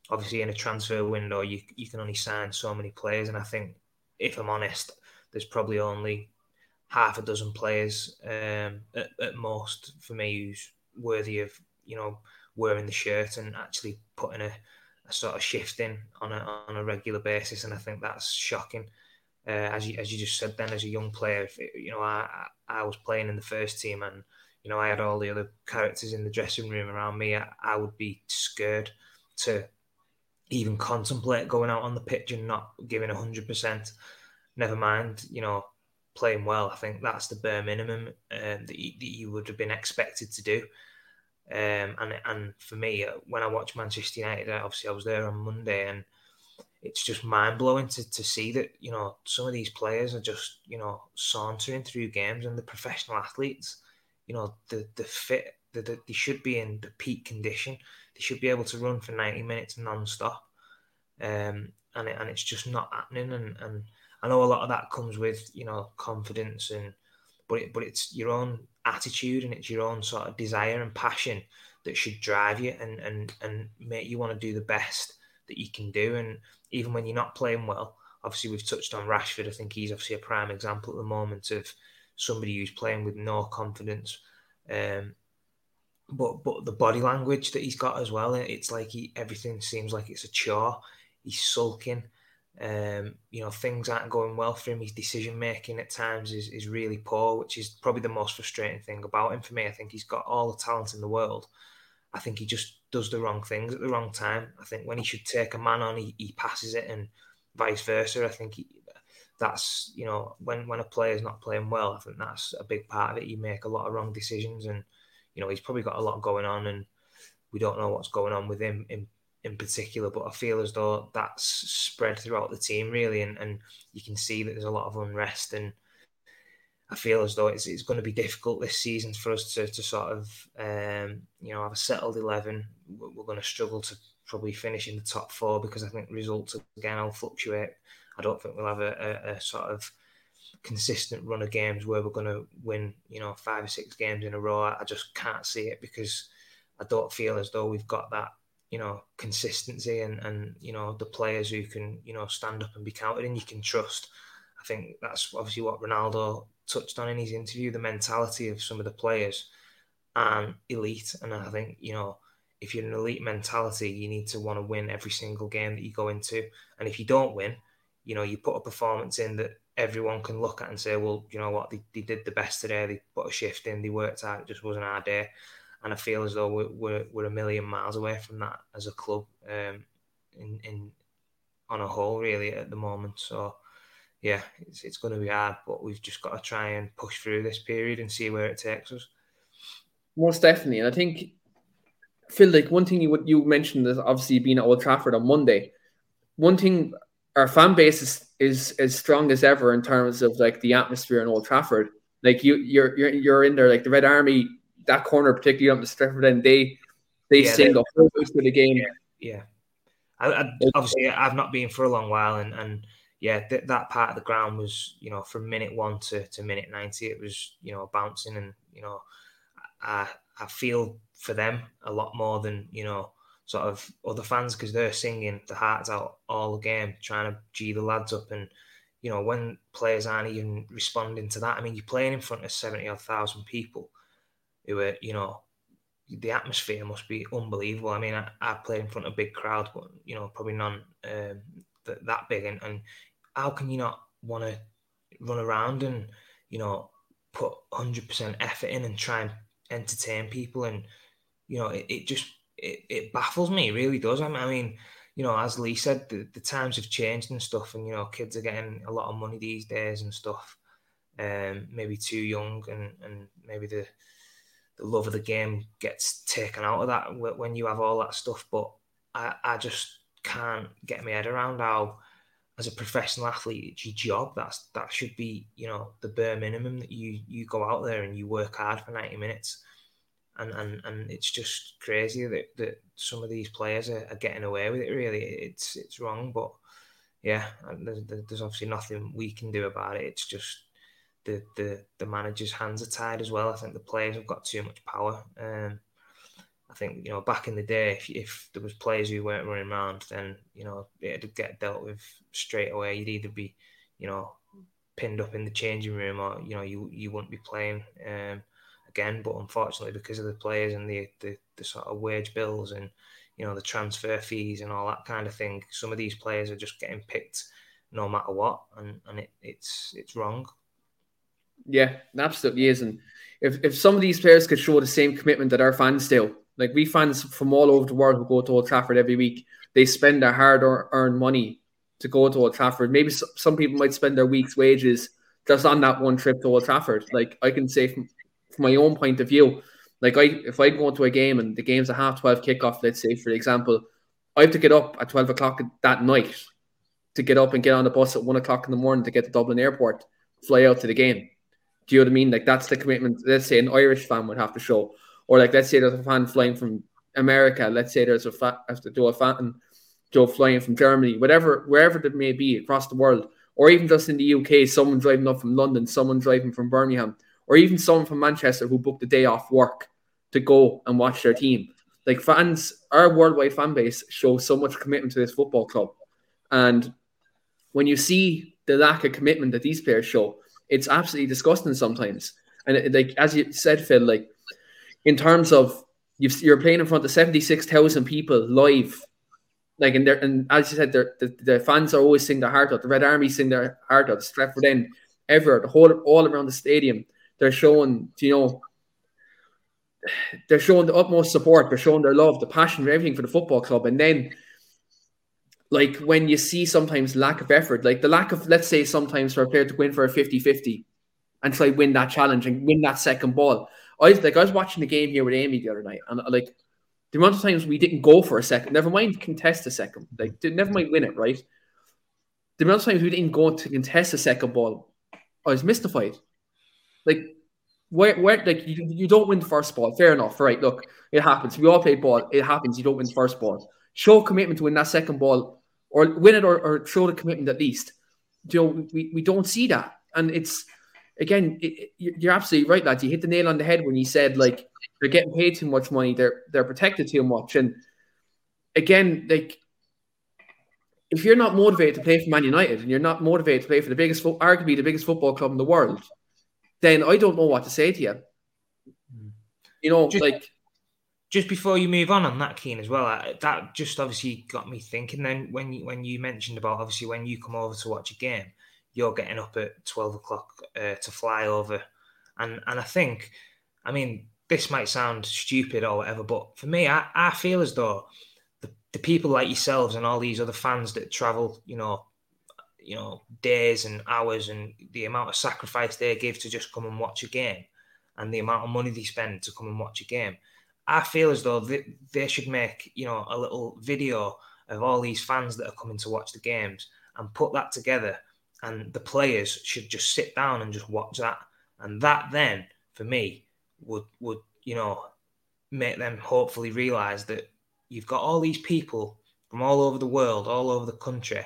obviously in a transfer window you you can only sign so many players. And I think if I'm honest there's probably only half a dozen players um, at, at most for me who's worthy of you know wearing the shirt and actually putting a, a sort of shift in on a on a regular basis. And I think that's shocking. Uh, as you as you just said then as a young player, if, you know I I was playing in the first team and you know I had all the other characters in the dressing room around me. I, I would be scared to even contemplate going out on the pitch and not giving hundred percent. Never mind, you know, playing well. I think that's the bare minimum um, that, you, that you would have been expected to do. Um, and and for me, uh, when I watch Manchester United, obviously I was there on Monday, and it's just mind blowing to, to see that you know some of these players are just you know sauntering through games and the professional athletes, you know the the fit the, the, they should be in the peak condition. They should be able to run for ninety minutes non-stop, um, and it, and it's just not happening. And, and I know a lot of that comes with you know confidence and but it, but it's your own attitude and it's your own sort of desire and passion that should drive you and and and make you want to do the best that you can do. And even when you're not playing well, obviously we've touched on Rashford. I think he's obviously a prime example at the moment of somebody who's playing with no confidence. Um, but but the body language that he's got as well, it's like he everything seems like it's a chore. He's sulking. Um, you know, things aren't going well for him. His decision making at times is, is really poor, which is probably the most frustrating thing about him for me. I think he's got all the talent in the world, I think he just does the wrong things at the wrong time. I think when he should take a man on, he, he passes it, and vice versa. I think he, that's you know when when a player is not playing well, I think that's a big part of it. You make a lot of wrong decisions, and you know he's probably got a lot going on, and we don't know what's going on with him in in particular. But I feel as though that's spread throughout the team really, and and you can see that there's a lot of unrest and I feel as though it's, it's going to be difficult this season for us to, to sort of, um, you know, have a settled 11. We're going to struggle to probably finish in the top four because I think results again will fluctuate. I don't think we'll have a, a, a sort of consistent run of games where we're going to win, you know, five or six games in a row. I just can't see it because I don't feel as though we've got that, you know, consistency and, and you know, the players who can, you know, stand up and be counted and you can trust. I think that's obviously what Ronaldo touched on in his interview the mentality of some of the players and elite. And I think, you know, if you're an elite mentality, you need to want to win every single game that you go into. And if you don't win, you know, you put a performance in that everyone can look at and say, well, you know what, they, they did the best today. They put a shift in, they worked out. It just wasn't our day. And I feel as though we're, we're, we're a million miles away from that as a club um, in, in on a whole, really, at the moment. So, yeah, it's, it's going to be hard, but we've just got to try and push through this period and see where it takes us. Most definitely, and I think Phil, like one thing you you mentioned is obviously being at Old Trafford on Monday. One thing, our fan base is is as strong as ever in terms of like the atmosphere in Old Trafford. Like you, you're you're you're in there, like the Red Army, that corner particularly on the Trafford, and they they yeah, sing the whole way through the game. Yeah, yeah. I, I, obviously, I've not been for a long while, and and yeah, th- that part of the ground was, you know, from minute one to, to minute 90, it was, you know, bouncing. And, you know, I, I feel for them a lot more than, you know, sort of other fans because they're singing the hearts out all the game, trying to G the lads up. And, you know, when players aren't even responding to that, I mean, you're playing in front of 70 odd thousand people who are, you know, the atmosphere must be unbelievable. I mean, I, I in front of a big crowd, but, you know, probably none um, that, that big. And, and how can you not want to run around and you know put 100% effort in and try and entertain people and you know it, it just it, it baffles me it really does I mean you know, as Lee said, the, the times have changed and stuff, and you know, kids are getting a lot of money these days and stuff. Um, maybe too young, and and maybe the the love of the game gets taken out of that when you have all that stuff. But I, I just can't get my head around how, as a professional athlete, it's your job. That's that should be you know the bare minimum that you you go out there and you work hard for ninety minutes and and, and it's just crazy that, that some of these players are, are getting away with it. Really, it's it's wrong, but yeah, there's, there's obviously nothing we can do about it. It's just the the the manager's hands are tied as well. I think the players have got too much power. Um, I think you know back in the day, if, if there was players who weren't running around, then you know it'd get dealt with straight away. You'd either be, you know, pinned up in the changing room, or you know you you wouldn't be playing. Um, again. But unfortunately, because of the players and the, the, the sort of wage bills and you know the transfer fees and all that kind of thing, some of these players are just getting picked no matter what, and and it, it's it's wrong. Yeah, absolutely is. And if if some of these players could show the same commitment that our fans do, like we fans from all over the world who go to Old Trafford every week, they spend their hard earned money to go to Old Trafford. Maybe some people might spend their week's wages just on that one trip to Old Trafford. Like I can say from from my own point of view, like I if I go into a game and the game's a half twelve kickoff, let's say for example, I have to get up at twelve o'clock that night to get up and get on the bus at one o'clock in the morning to get to Dublin Airport, fly out to the game. Do you know what I mean? Like that's the commitment. Let's say an Irish fan would have to show, or like let's say there's a fan flying from America. Let's say there's a fan, have to do a fan, Joe flying from Germany, whatever, wherever it may be across the world, or even just in the UK, someone driving up from London, someone driving from Birmingham or even someone from Manchester who booked a day off work to go and watch their team. Like fans, our worldwide fan base shows so much commitment to this football club. And when you see the lack of commitment that these players show, it's absolutely disgusting sometimes. And it, like as you said, Phil, like in terms of you are playing in front of seventy six thousand people live, like and there and as you said, the, the fans are always sing their heart out. The Red Army sing their heart out. Stretford End, ever the whole all around the stadium they're showing, you know, they're showing the utmost support, they're showing their love, the passion for everything for the football club. And then, like, when you see sometimes lack of effort, like the lack of, let's say, sometimes for a player to win for a 50 50 and try win that challenge and win that second ball. I was like, I was watching the game here with Amy the other night, and uh, like, the amount of times we didn't go for a second, never mind contest a second, like, never mind win it, right? The amount of times we didn't go to contest a second ball, I was mystified. Like, where, where, like, you, you don't win the first ball. Fair enough, right? Look, it happens. We all play ball. It happens. You don't win the first ball. Show commitment to win that second ball, or win it, or, or show the commitment at least. You know, we, we don't see that, and it's again, it, you're absolutely right, lads. You hit the nail on the head when you said like they're getting paid too much money, they're they're protected too much, and again, like if you're not motivated to play for Man United and you're not motivated to play for the biggest, arguably the biggest football club in the world, then I don't know what to say to you. Hmm. You know, just, like just before you move on on that, Keane, as well. that just obviously got me thinking. Then when you, when you mentioned about obviously when you come over to watch a game, you're getting up at twelve o'clock uh, to fly over, and and I think, I mean, this might sound stupid or whatever, but for me, I, I feel as though the, the people like yourselves and all these other fans that travel, you know, you know days and hours and the amount of sacrifice they give to just come and watch a game and the amount of money they spend to come and watch a game. I feel as though they, they should make you know a little video of all these fans that are coming to watch the games and put that together and the players should just sit down and just watch that. And that then for me would would you know make them hopefully realize that you've got all these people from all over the world all over the country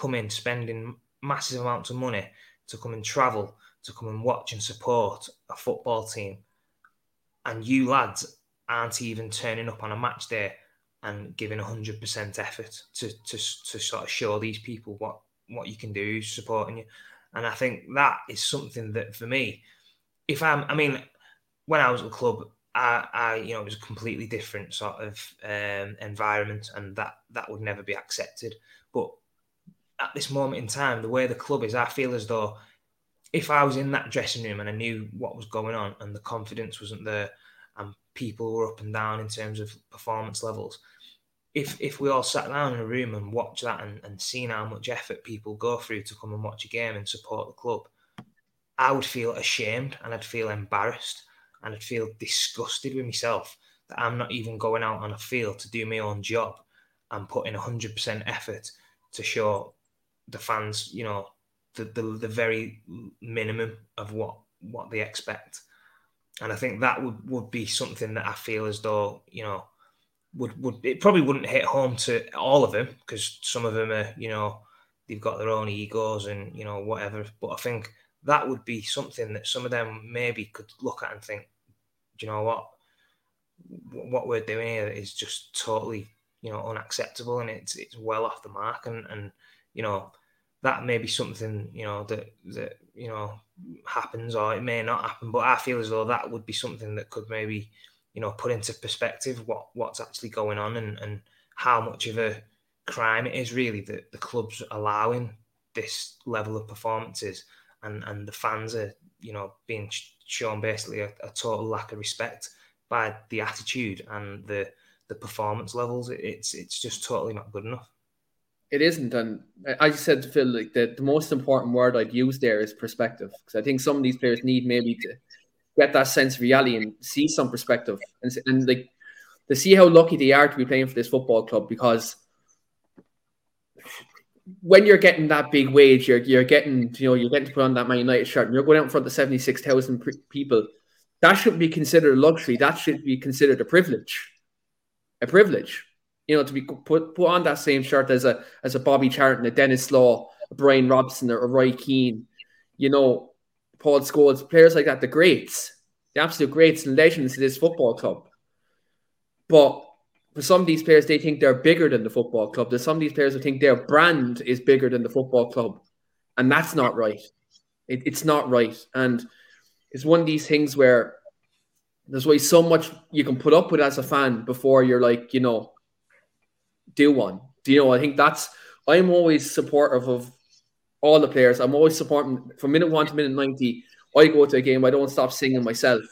come in spending massive amounts of money to come and travel to come and watch and support a football team, and you lads aren't even turning up on a match day and giving hundred percent effort to, to to sort of show these people what what you can do supporting you, and I think that is something that for me, if I'm, I mean, when I was at the club, I, I, you know, it was a completely different sort of um, environment, and that that would never be accepted. But at this moment in time, the way the club is, I feel as though if I was in that dressing room and I knew what was going on and the confidence wasn't there and people were up and down in terms of performance levels, if if we all sat down in a room and watched that and, and seen how much effort people go through to come and watch a game and support the club, I would feel ashamed and I'd feel embarrassed and I'd feel disgusted with myself that I'm not even going out on a field to do my own job and putting 100% effort to show the fans, you know, the, the, the very minimum of what, what they expect. And I think that would, would be something that I feel as though, you know, would, would it probably wouldn't hit home to all of them because some of them are, you know, they've got their own egos and, you know, whatever. But I think that would be something that some of them maybe could look at and think, do you know what? What we're doing here is just totally, you know, unacceptable and it's it's well off the mark and and you know that may be something you know that that you know happens or it may not happen but i feel as though that would be something that could maybe you know put into perspective what what's actually going on and and how much of a crime it is really that the club's allowing this level of performances and and the fans are you know being shown basically a, a total lack of respect by the attitude and the the performance levels. It's it's just totally not good enough it isn't. And I just said to Phil, like the, the most important word I'd use there is perspective. Because I think some of these players need maybe to get that sense of reality and see some perspective and, and like to see how lucky they are to be playing for this football club because when you're getting that big wage, you're you're getting you know you're getting to put on that Man United shirt, and you're going out in front of seventy six thousand people. That shouldn't be considered a luxury. That should be considered a privilege. A privilege you know, to be put put on that same shirt as a as a Bobby Charlton, a Denis Law, a Brian Robson, or a Roy Keane, you know, Paul Scholes, players like that, the greats, the absolute greats and legends of this football club. But for some of these players, they think they're bigger than the football club. There's some of these players who think their brand is bigger than the football club. And that's not right. It, it's not right. And it's one of these things where there's way so much you can put up with as a fan before you're like, you know, do one. Do you know? I think that's I'm always supportive of all the players. I'm always supporting from minute one to minute ninety. I go to a game. I don't stop singing myself.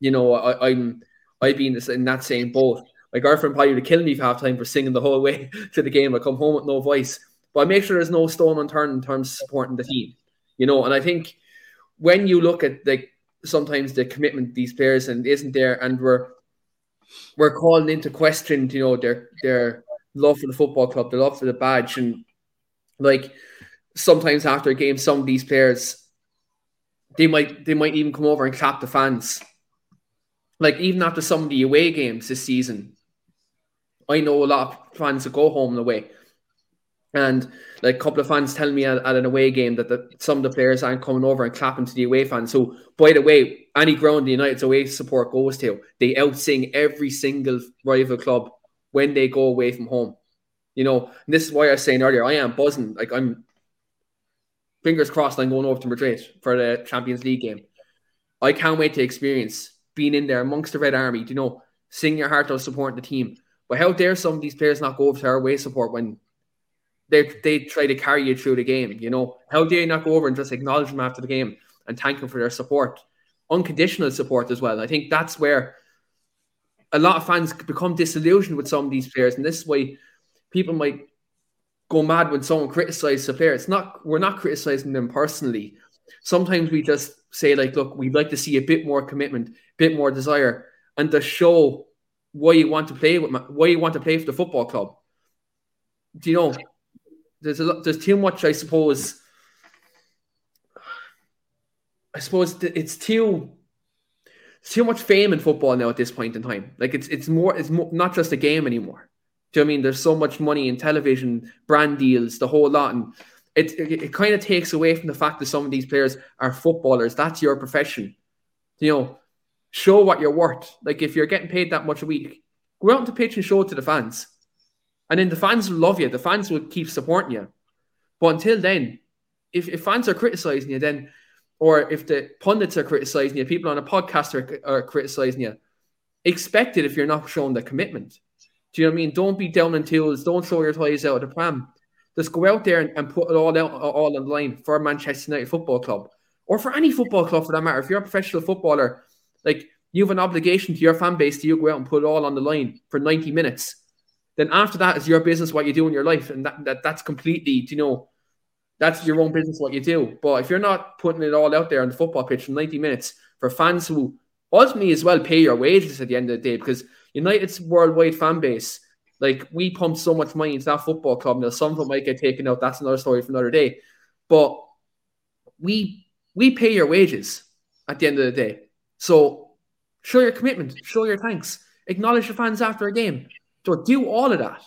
You know, I, am I've been in that same boat. My girlfriend probably would kill me for half time for singing the whole way to the game. I come home with no voice, but I make sure there's no stone unturned in terms of supporting the team. You know, and I think when you look at like sometimes the commitment these players and isn't there, and we're we're calling into question, you know, their their love for the football club, the love for the badge, and like sometimes after a game, some of these players they might they might even come over and clap the fans. Like even after some of the away games this season, I know a lot of fans that go home and away. And like a couple of fans telling me at, at an away game that the, some of the players aren't coming over and clapping to the away fans. So, by the way, any ground the United's away support goes to, they outsing every single rival club when they go away from home. You know, this is why I was saying earlier, I am buzzing. Like I'm fingers crossed I'm going over to Madrid for the Champions League game. I can't wait to experience being in there amongst the Red Army, you know, sing your heart out supporting the team. But how dare some of these players not go over to our away support when they they try to carry you through the game, you know? How dare you not go over and just acknowledge them after the game and thank them for their support? Unconditional support as well. I think that's where a lot of fans become disillusioned with some of these players, and this is why people might go mad when someone criticizes a player. It's not we're not criticizing them personally. Sometimes we just say like, look, we'd like to see a bit more commitment, a bit more desire, and to show why you want to play with why you want to play for the football club. Do you know? There's a lot, there's too much, I suppose. I suppose it's too too much fame in football now at this point in time. Like it's it's more it's more, not just a game anymore. Do you know I mean there's so much money in television, brand deals, the whole lot, and it it, it kind of takes away from the fact that some of these players are footballers. That's your profession. You know, show what you're worth. Like if you're getting paid that much a week, go out on the pitch and show it to the fans, and then the fans will love you. The fans will keep supporting you. But until then, if, if fans are criticizing you, then or if the pundits are criticizing you, people on a podcast are, are criticizing you, expect it if you're not showing the commitment. Do you know what I mean? Don't be down in tools. Don't throw your toys out of the pram. Just go out there and, and put it all out all on the line for Manchester United Football Club or for any football club for that matter. If you're a professional footballer, like you have an obligation to your fan base to you go out and put it all on the line for 90 minutes. then after that is your business what you do in your life, and that, that that's completely, you know, that's your own business what you do. But if you're not putting it all out there on the football pitch for 90 minutes for fans who ultimately as well pay your wages at the end of the day, because United's worldwide fan base, like we pump so much money into that football club. Now some of it might get taken out. That's another story for another day. But we we pay your wages at the end of the day. So show your commitment, show your thanks, acknowledge your fans after a game. So do all of that.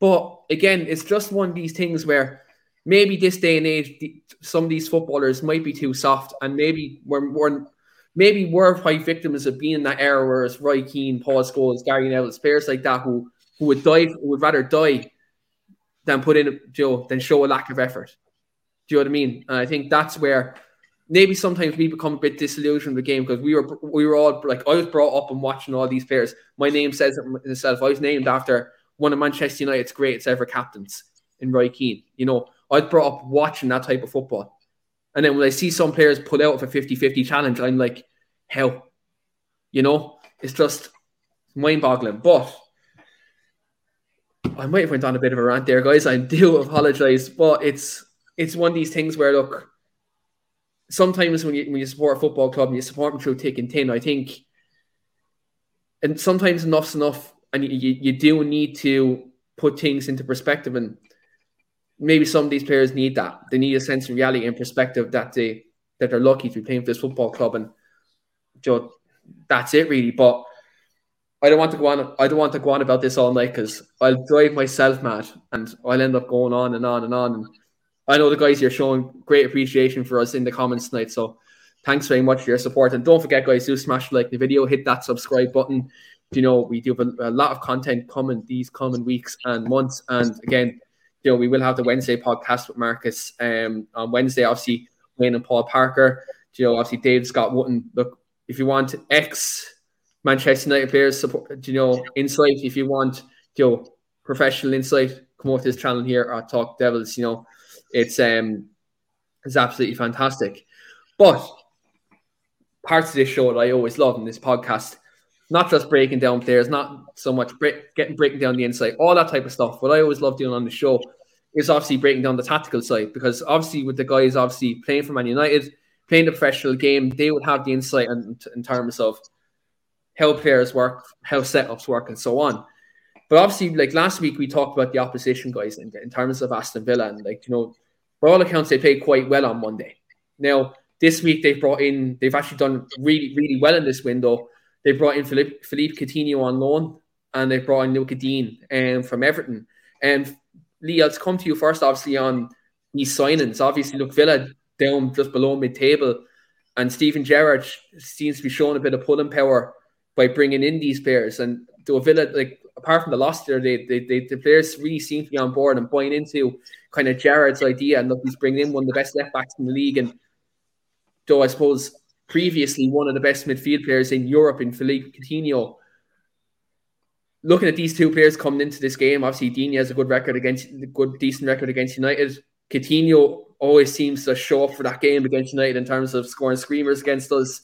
But again, it's just one of these things where maybe this day and age, some of these footballers might be too soft, and maybe we're, we're maybe we're quite victims of being in that era where it's Roy Keane, Paul Scholes, Gary Neville, players like that who who would die, who would rather die than put in, you know, than show a lack of effort. Do you know what I mean? And I think that's where maybe sometimes we become a bit disillusioned with the game because we were we were all like I was brought up and watching all these players. My name says it itself. I was named after one of Manchester United's greatest ever captains in Roy Keane. You know, I was brought up watching that type of football. And then when I see some players pull out of a 50-50 challenge, I'm like, hell, You know, it's just mind-boggling. But I might have went on a bit of a rant there, guys. I do apologize, but it's it's one of these things where look, sometimes when you when you support a football club and you support them through and thin, I think, and sometimes enough's enough, and you, you do need to put things into perspective. And maybe some of these players need that. They need a sense of reality and perspective that they that they're lucky to be playing for this football club, and you that's it really. But I don't want to go on. I don't want to go on about this all night because I'll drive myself mad, and I'll end up going on and on and on. And I know the guys here showing great appreciation for us in the comments tonight. So thanks very much for your support. And don't forget, guys, do smash like the video, hit that subscribe button. You know, we do have a, a lot of content coming these coming weeks and months. And again, you know, we will have the Wednesday podcast with Marcus um, on Wednesday. Obviously, Wayne and Paul Parker. You know, obviously Dave Scott Wootton. Look, if you want ex Manchester United players support, you know, insight. If you want, you know, professional insight, come over to this channel here at Talk Devils. You know, it's um, it's absolutely fantastic. But parts of this show that I always love in this podcast, not just breaking down players, not so much break, getting breaking down the insight, all that type of stuff. What I always love doing on the show is obviously breaking down the tactical side because obviously with the guys obviously playing for Man United, playing the professional game, they would have the insight in, in terms of how players work, how setups work, and so on. But obviously, like last week, we talked about the opposition guys in, in terms of Aston Villa, and like you know, by all accounts, they played quite well on Monday. Now, this week they've brought in, they've actually done really, really well in this window. They brought in Philippe, Philippe Coutinho on loan, and they brought in Lucas Digne um, from Everton. And Lee, I'll come to you first, obviously, on these signings. Obviously, look, Villa down just below mid table, and Steven Gerrard seems to be showing a bit of pulling power by bringing in these players. And a Villa, like apart from the loss there, they, they, they, the players really seem to be on board and buying into kind of Gerrard's idea. And look, he's bringing in one of the best left backs in the league. And though I suppose previously one of the best midfield players in Europe in Philippe Coutinho. Looking at these two players coming into this game, obviously Digne has a good record against good decent record against United. Coutinho always seems to show up for that game against United in terms of scoring screamers against us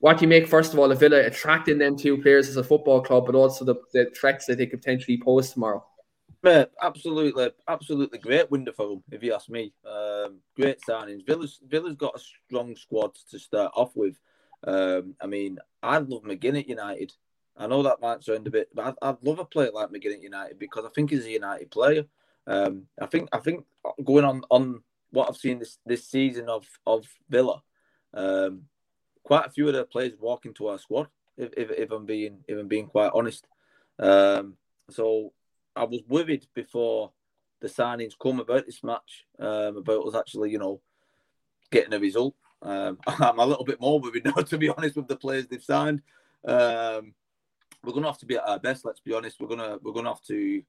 what do you make first of all of Villa attracting them two players as a football club, but also the, the threats that they could potentially pose tomorrow? Mate, absolutely, absolutely great window for them, if you ask me. Um, great signings. Villa's Villa's got a strong squad to start off with. Um, I mean, I love McGinn at United. I know that might sound a bit, but I'd, I'd love a player like McGinn at United because I think he's a United player. Um, I think I think going on on what I've seen this this season of of Villa, um, quite a few of the players walk into our squad. If, if, if I'm being if I'm being quite honest, um, so I was worried before the signings come about this match um, about us actually, you know, getting a result. Um, I'm a little bit more worried now, to be honest, with the players they've signed. Um, we're going to have to be at our best. Let's be honest. We're gonna we're gonna have to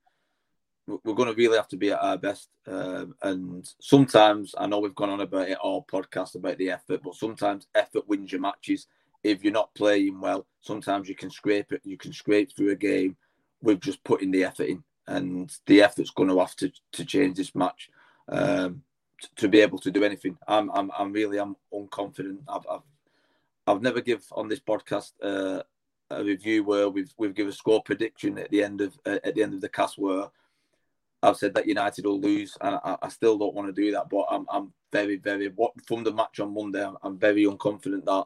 we're to really have to be at our best. Um, and sometimes I know we've gone on about it all podcast about the effort, but sometimes effort wins your matches. If you're not playing well, sometimes you can scrape it. You can scrape through a game with just putting the effort in, and the effort's going to have to to change this match um, to, to be able to do anything. I'm I'm I'm really I'm unconfident. I've I've, I've never give on this podcast uh, a review where we've we've given a score prediction at the end of uh, at the end of the cast where I've said that United will lose, and I, I still don't want to do that. But I'm I'm very very what from the match on Monday. I'm, I'm very unconfident that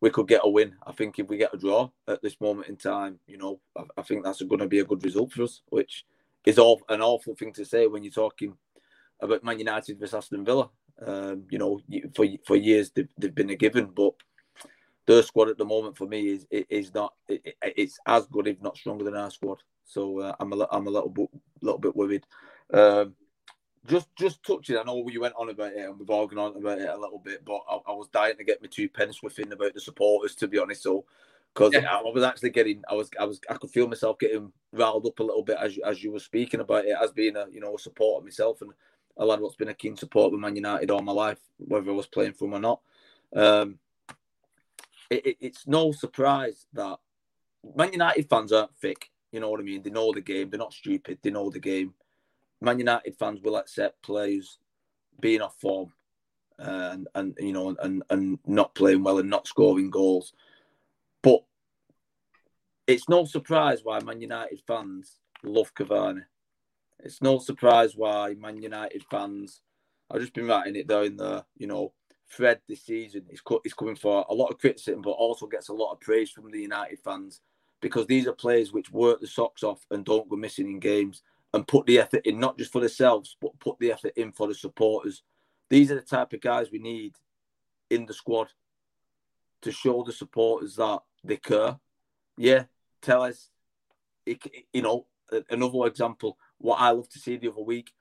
we could get a win. I think if we get a draw at this moment in time, you know, I, I think that's going to be a good result for us, which is all an awful thing to say when you're talking about Man United versus Aston Villa. Um, you know, for for years they've, they've been a given, but their squad at the moment for me is is not it's as good if not stronger than our squad. So uh, I'm a I'm a little bit little bit worried. Um, just just touching, I know you went on about it and we've all gone on about it a little bit, but I, I was dying to get my two pence within about the supporters to be honest. So because yeah. I was actually getting, I was I was I could feel myself getting riled up a little bit as as you were speaking about it as being a you know a supporter myself and a lad what's been a keen supporter of Man United all my life, whether I was playing for them or not. Um, it, it, it's no surprise that Man United fans aren't thick. You know what I mean? They know the game. They're not stupid. They know the game. Man United fans will accept players being off form uh, and and you know and and not playing well and not scoring goals. But it's no surprise why Man United fans love Cavani. It's no surprise why Man United fans. I've just been writing it down there. You know, Fred this season is is coming for a lot of criticism, but also gets a lot of praise from the United fans because these are players which work the socks off and don't go missing in games and put the effort in, not just for themselves, but put the effort in for the supporters. These are the type of guys we need in the squad to show the supporters that they care. Yeah, tell us, you know, another example, what I love to see the other week,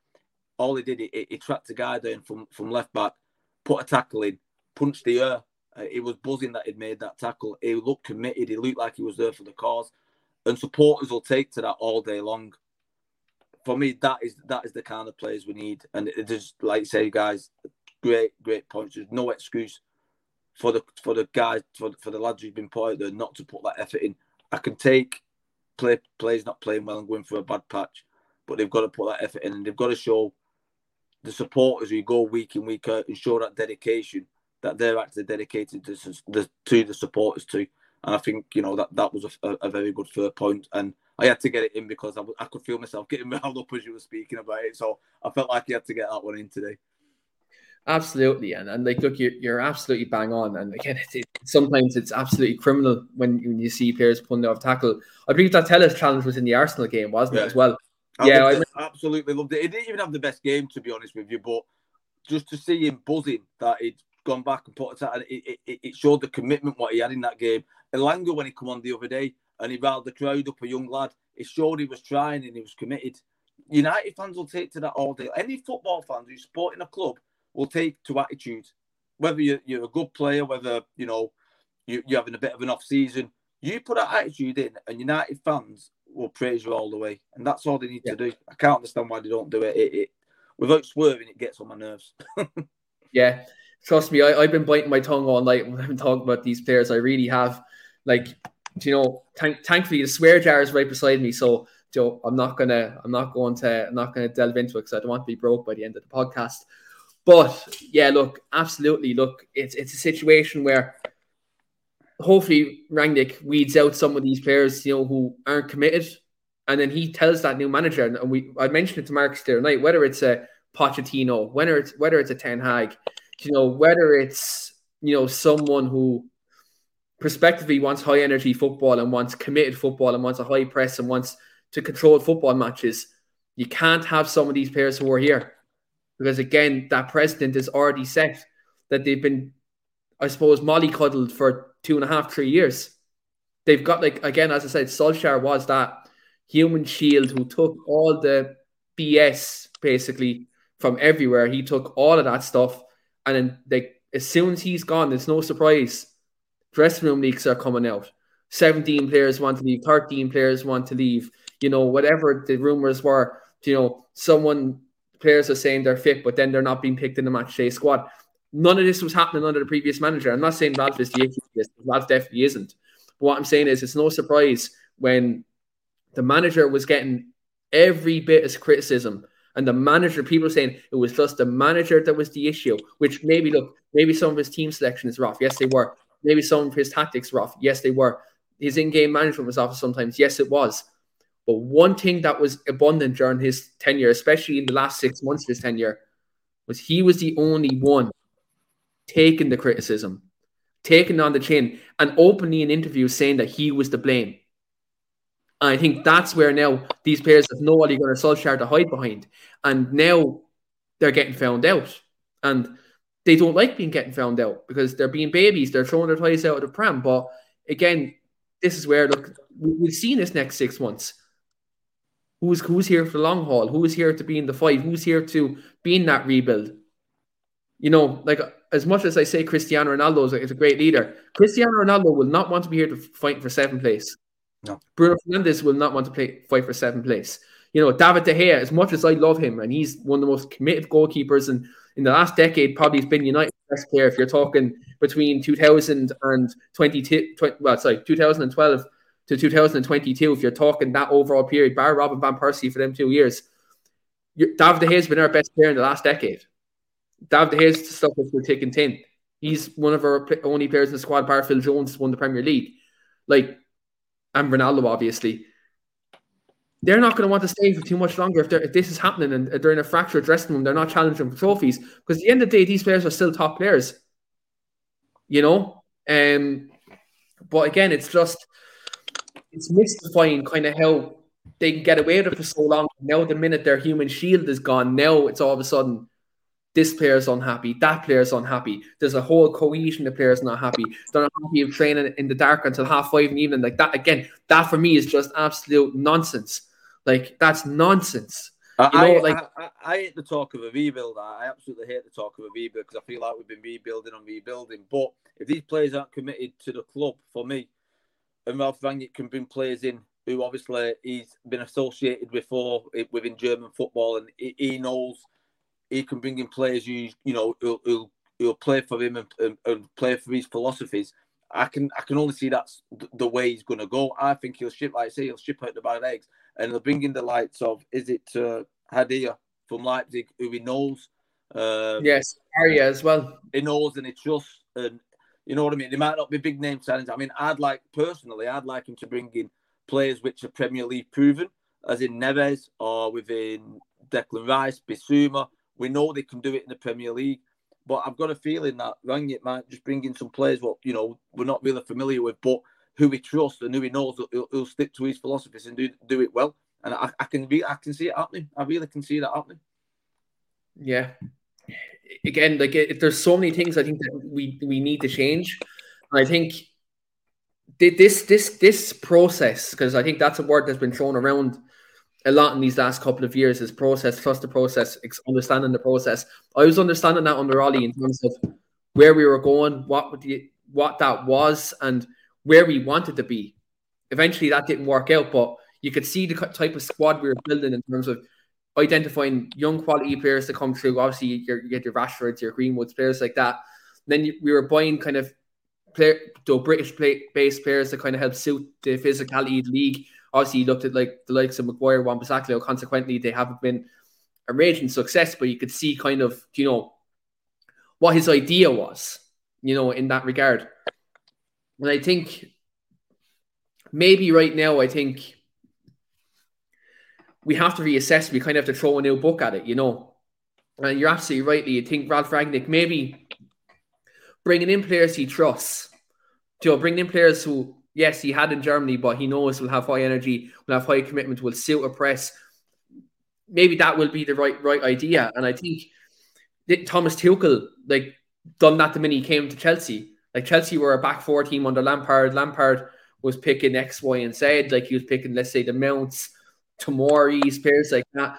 all he did, he, he tracked a guy down from, from left back, put a tackle in, punched the air. Uh, he was buzzing that he'd made that tackle. He looked committed. He looked like he was there for the cause. And supporters will take to that all day long. For me, that is that is the kind of players we need. And it is like you say, guys, great, great points. There's no excuse for the for the guys for, for the lads who've been put out there not to put that effort in. I can take play players not playing well and going for a bad patch, but they've got to put that effort in and they've got to show the supporters who go week in week out and show that dedication that they're actually dedicated to the to the supporters too. And I think you know that that was a, a very good third point, and I had to get it in because I, I could feel myself getting riled up as you were speaking about it. So I felt like you had to get that one in today. Absolutely, and, and like look, you're, you're absolutely bang on. And again, it, it, sometimes it's absolutely criminal when, when you see players pulling off tackle. I believe that Telles challenge was in the Arsenal game, wasn't yeah. it as well? I yeah, I absolutely loved it. He didn't even have the best game, to be honest with you, but just to see him buzzing that he'd gone back and put it, it, it, it showed the commitment what he had in that game. Elanga, when he come on the other day and he riled the crowd up, a young lad, it showed he was trying and he was committed. United fans will take to that all day. Any football fans who's supporting a club will take to attitude. Whether you're, you're a good player, whether you know you're having a bit of an off season, you put that attitude in, and United fans will praise you all the way, and that's all they need yeah. to do. I can't understand why they don't do it. It, it without swerving, it gets on my nerves. yeah, trust me, I, I've been biting my tongue all night when I've been talking about these players. I really have. Like, you know, thank, thankfully the swear jar is right beside me, so Joe, I'm not gonna, I'm not going to, I'm not gonna delve into it because I don't want to be broke by the end of the podcast. But yeah, look, absolutely, look, it's it's a situation where hopefully Rangnick weeds out some of these players, you know, who aren't committed, and then he tells that new manager, and we I mentioned it to Marcus the other night, whether it's a Pochettino, whether it's whether it's a Ten Hag, you know, whether it's you know someone who prospectively wants high energy football and wants committed football and wants a high press and wants to control football matches, you can't have some of these players who are here. Because again, that precedent is already set that they've been, I suppose, mollycoddled for two and a half, three years. They've got like again, as I said, Solskjaer was that human shield who took all the BS basically from everywhere. He took all of that stuff, and then they, as soon as he's gone, there's no surprise. Dressing room leaks are coming out. 17 players want to leave, 13 players want to leave. You know, whatever the rumors were, you know, someone players are saying they're fit, but then they're not being picked in the match day squad. None of this was happening under the previous manager. I'm not saying Ralf is the issue. Ralf definitely isn't. But what I'm saying is, it's no surprise when the manager was getting every bit of criticism, and the manager, people saying it was just the manager that was the issue. Which maybe look, maybe some of his team selection is rough. Yes, they were. Maybe some of his tactics rough. Yes, they were. his in-game management was off sometimes. Yes, it was. But one thing that was abundant during his tenure, especially in the last six months of his tenure, was he was the only one taking the criticism, taking on the chin, and openly in interviews saying that he was to blame. And I think that's where now these players have no Ole Gunnar Solskjaer to hide behind. And now they're getting found out. And they don't like being getting found out because they're being babies, they're throwing their toys out of the pram. But again, this is where look, we've seen this next six months. Who's who's here for the long haul? Who's here to be in the fight? Who's here to be in that rebuild? You know, like as much as I say Cristiano Ronaldo is a great leader, Cristiano Ronaldo will not want to be here to fight for seventh place. No. Bruno Fernandes will not want to play fight for seventh place. You know, David De Gea, as much as I love him, and he's one of the most committed goalkeepers and in the last decade, probably has been United's best player. If you're talking between 2000 and 22, 20, well, sorry, 2012 to 2022, if you're talking that overall period, bar Robin Van Persie for them two years, David De Gea has been our best player in the last decade. David De Gea's stuff is for taking 10. He's one of our only players in the squad, bar Phil Jones, won the Premier League. Like, and Ronaldo, obviously. They're not going to want to stay for too much longer if, if this is happening and they're in a fractured dressing room. They're not challenging for trophies because at the end of the day, these players are still top players. You know, um, but again, it's just it's mystifying kind of how they can get away with it for so long. Now, the minute their human shield is gone, now it's all of a sudden this player's unhappy, that player's unhappy. There's a whole cohesion of players not happy. They're not happy of training in the dark until half five in the evening. Like that again, that for me is just absolute nonsense. Like that's nonsense. I, You know, I, like- I, I hate the talk of a rebuild. I absolutely hate the talk of a rebuild because I feel like we've been rebuilding and rebuilding. But if these players aren't committed to the club, for me, and Ralf Rangnick can bring players in who obviously he's been associated before within German football, and he knows he can bring in players who you know who'll, who'll, who'll play for him and, and, and play for his philosophies. I can I can only see that's th- the way he's going to go. I think he'll ship, like I say, he'll ship out the bad eggs, and he'll bring in the likes of is it uh, Haidara from Leipzig, who he knows. Um, Yes, Aria as well. he knows and he trusts, and you know what I mean. They might not be big name signings. I mean, I'd like personally, I'd like him to bring in players which are Premier League proven, as in Neves or within Declan Rice, Bissouma. We know they can do it in the Premier League, but I've got a feeling that Rangnick might just bring in some players what you know we're not really familiar with, but who we trust and who he knows he'll, he'll stick to his philosophies and do do it well. And I, I can be, I can see it happening. I really can see that happening. Yeah. Again, like there's so many things I think that we we need to change. I think thi- this this this process, because I think that's a word that's been thrown around a lot in these last couple of years, is process, trust the process, understanding the process. I was understanding that under Ole in terms of where we were going, what what that was, and where we wanted to be. Eventually, that didn't work out, but you could see the type of squad we were building in terms of identifying young quality players to come through. Obviously, you get your Rashfords, your Greenwoods, players like that. then you, we were buying kind of player, the British play, based players to kind of help suit the physicality of the league. Obviously, you looked at like the likes of Maguire, Wan Bissaka. Consequently, they haven't been a raging success, but you could see kind of you know what his idea was, you know, in that regard. And I think maybe right now, I think we have to reassess. We kind of have to throw a new book at it, you know. And you're absolutely right. You think Ralf Rangnick maybe bringing in players he trusts, you know, bringing in players who, yes, he had in Germany, but he knows will have high energy, will have high commitment, will suit a press. Maybe that will be the right right idea. And I think Thomas Tuchel like done that the minute he came to Chelsea. Like Chelsea were a back four team under Lampard. Lampard was picking X, Y, and Z. Like he was picking, let's say, the Mounts, Tomori's, players like that.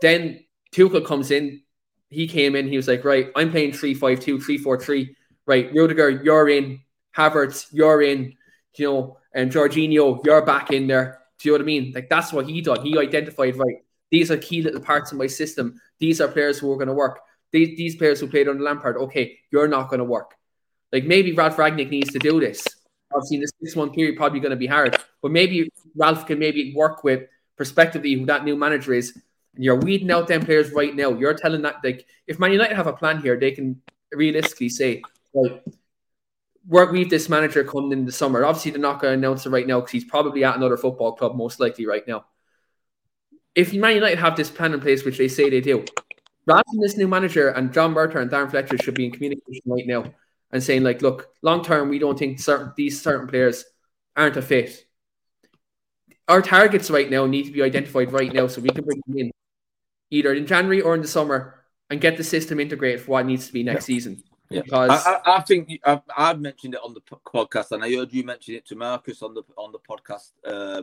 Then Tuchel comes in. He came in. He was like, right, I'm playing 3 5 2, 3 4 3. Right, Rudiger, you're in. Havertz, you're in. You know, and Jorginho, you're back in there. Do you know what I mean? Like that's what he done. He identified, right, these are key little parts of my system. These are players who are going to work. These, these players who played under Lampard, okay, you're not going to work. Like maybe Ralf Rangnick needs to do this. Obviously, in this six month period, probably going to be hard. But maybe Ralf can maybe work with prospectively who that new manager is. And you're weeding out them players right now. You're telling that like if Man United have a plan here, they can realistically say, right, work we've this manager coming in the summer. Obviously, they're not going to announce it right now because he's probably at another football club, most likely right now. If Man United have this plan in place, which they say they do, rather than this new manager and John Murtough and Darren Fletcher should be in communication right now and saying like, look, long term, we don't think certain these certain players aren't a fit. Our targets right now need to be identified right now so we can bring them in either in January or in the summer and get the system integrated for what needs to be next yeah. season. Yeah, because I, I, I think I've, I've, mentioned it on the podcast, and I heard you mention it to Marcus on the on the podcast. Uh,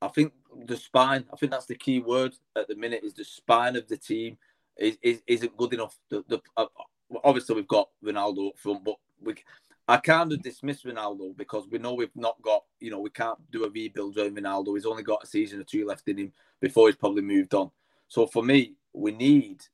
I think the spine. I think that's the key word at the minute. Is the spine of the team is, is isn't good enough. The, the uh, obviously we've got Ronaldo up front, but we I kind of dismiss Ronaldo because we know we've not got you know we can't do a rebuild on Ronaldo. He's only got a season or two left in him before he's probably moved on. So for me, we need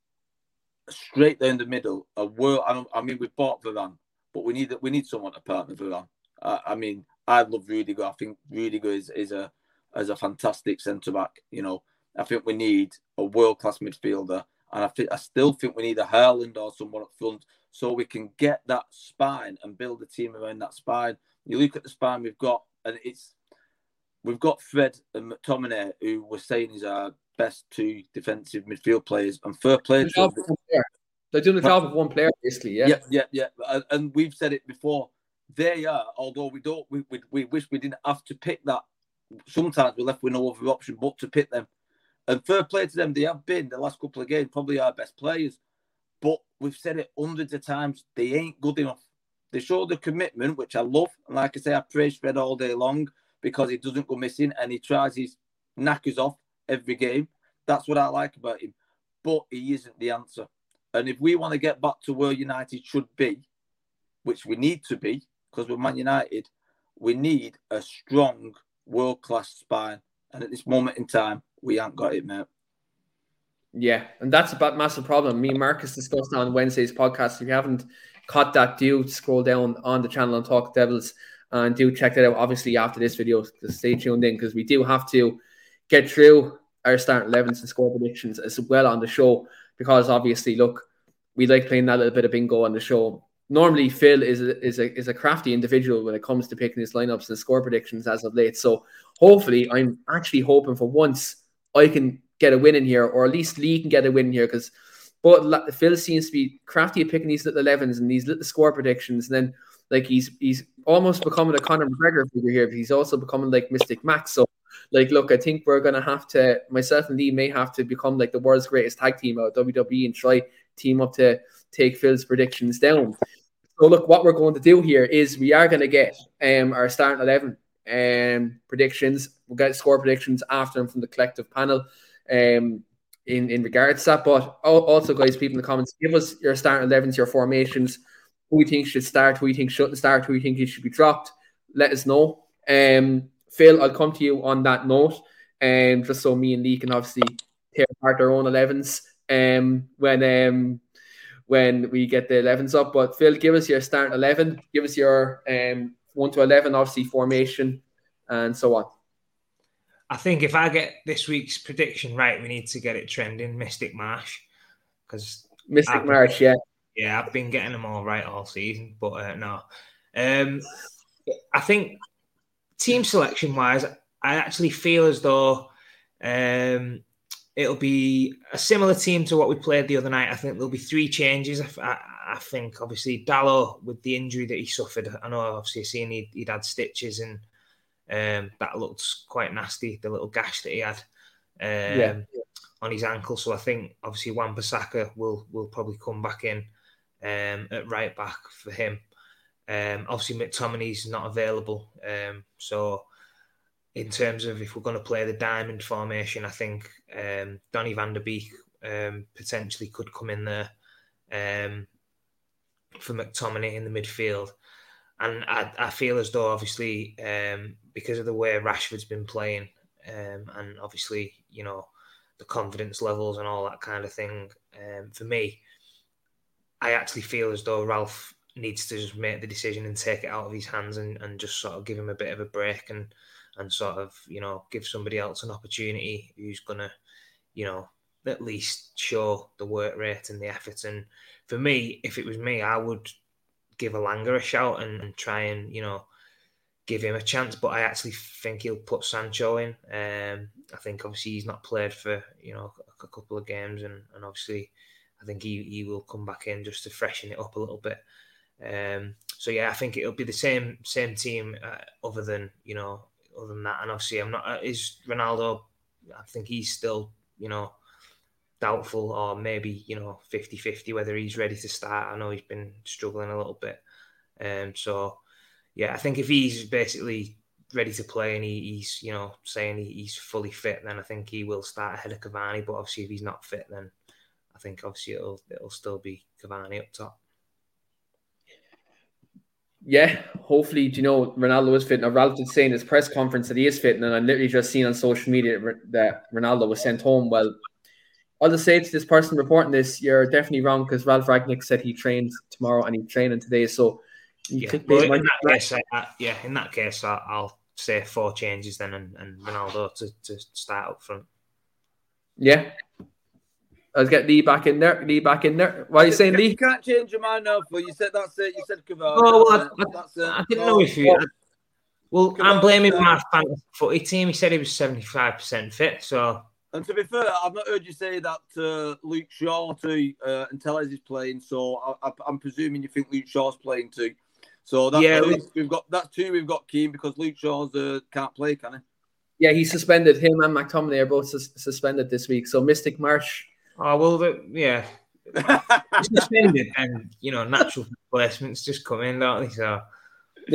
straight down the middle, a world. I, mean, we've bought Varane, but we need we need someone to partner Varane. Uh, I mean, I love Rudiger. I think Rudiger is, is a as a fantastic centre back. You know, I think we need a world class midfielder, and I think I still think we need a Haaland or someone up front so we can get that spine and build a team around that spine. You look at the spine we've got, and it's we've got Fred and McTominay, who we're saying is our best two defensive midfield players, and third player. They're doing the job of one player, basically. Yeah, yeah, yeah, yeah. And we've said it before. They are, although we don't, we, we, we wish we didn't have to pick that. Sometimes we're left with no other option but to pick them. And third play to them, they have been the last couple of games probably our best players. But we've said it hundreds of times, they ain't good enough. They show the commitment, which I love. And like I say, I praise Fred all day long because he doesn't go missing and he tries his knackers off every game. That's what I like about him. But he isn't the answer. And if we want to get back to where United should be, which we need to be, because we're Man United, we need a strong world class spine. And at this moment in time, we haven't got it, mate. Yeah, and that's a massive problem. Me and Marcus discussed on Wednesday's podcast. If you haven't caught that, do scroll down on the channel and talk Devils and do check that out. Obviously, after this video, stay tuned in because we do have to get through our start 11s and score predictions as well on the show because obviously, look, we like playing that little bit of bingo on the show. Normally, Phil is a, is a is a crafty individual when it comes to picking his lineups and score predictions as of late. So hopefully, I'm actually hoping for once I can get a win in here, or at least Lee can get a win here because. But Phil seems to be crafty at picking these little 11s and these little score predictions. And then, like, he's he's almost becoming a Conor McGregor figure here, but he's also becoming like Mystic Max. So like, look, I think we're gonna have to myself and Lee may have to become like the world's greatest tag team out of WWE and try team up to take Phil's predictions down. So look, what we're going to do here is we are to get um, our starting eleven um, predictions. We'll get score predictions after them from the collective panel. Um, in in regards to that, but also, guys, people in the comments, give us your starting elevens, your formations, who you think should start, who you think shouldn't start, who you think should be dropped. Let us know. Um, Phil, I'll come to you on that note, um, just so me and Lee can obviously tear apart our own 11s um, when um, when we get the 11s up. But Phil, give us your starting 11, give us your um, 1 to 11, obviously, formation, and so on. I think if I get this week's prediction right, we need to get it trending Mystic Marsh. Because Mystic I've Marsh, yeah. Yeah, I've been getting them all right all season, but uh, no. Um, I think team selection wise, I actually feel as though um, it'll be a similar team to what we played the other night. I think there'll be three changes. I, I, I think obviously Dalot with the injury that he suffered. I know obviously seeing he'd, he'd had stitches and um, that looked quite nasty. The little gash that he had um, yeah. on his ankle. So I think obviously Wan-Bissaka will will probably come back in um, at right back for him. Um, obviously, McTominay's not available. Um, so, in terms of if we're going to play the diamond formation, I think um, Donny van der Beek um, potentially could come in there um, for McTominay in the midfield. And I, I feel as though, obviously, um, because of the way Rashford's been playing, um, and obviously, you know, the confidence levels and all that kind of thing, for me, I actually feel as though Ralf needs to just make the decision and take it out of his hands and, and just sort of give him a bit of a break and and sort of you know give somebody else an opportunity who's gonna you know at least show the work rate and the effort and for me if it was me I would give Elanga a shout and, and try and you know give him a chance. But I actually think he'll put Sancho in. Um, I think obviously he's not played for you know a, a couple of games, and, and obviously I think he, he will come back in just to freshen it up a little bit. Um, so yeah, I think it'll be the same same team, uh, other than you know other than that. And obviously, I'm not uh, is Ronaldo. I think he's still you know doubtful or maybe you know 50-50 whether he's ready to start. I know he's been struggling a little bit. Um, so yeah, I think if he's basically ready to play and he, he's you know saying he, he's fully fit, then I think he will start ahead of Cavani. But obviously, if he's not fit, then I think obviously it'll it'll still be Cavani up top. Yeah, hopefully, do you know, Ronaldo is fit. Now, Ralf did say in his press conference that he is fit, and I literally just seen on social media that Ronaldo was sent home. Well, I'll just say to this person reporting this, you're definitely wrong because Ralf Rangnick said he trained tomorrow and he's training today. So, yeah, well, in that case, I, yeah, in that case, I, will say four changes then and, and Ronaldo to, to start up front. Yeah, Let's get Lee back in there. Lee back in there. Why are you saying Lee? You can't change your mind now, but you said that's it. You said Cavani. Oh, well, I, that's it. I didn't know if you. well, Cavani, I'm blaming my fantasy footy team. He said he was 75% fit. So. And to be fair, I've not heard you say that to Luke Shaw too uh, and Telles is playing. So I, am presuming you think Luke Shaw's playing too. So that's yeah, two. we've got that's two. We've got Keane because Luke Shaw's uh, can't play, can he? Yeah, he's suspended. Him and McTominay are both sus- suspended this week. So Mystic Marsh Oh well, the, yeah, suspended, and you know, natural replacements just come in, don't they? So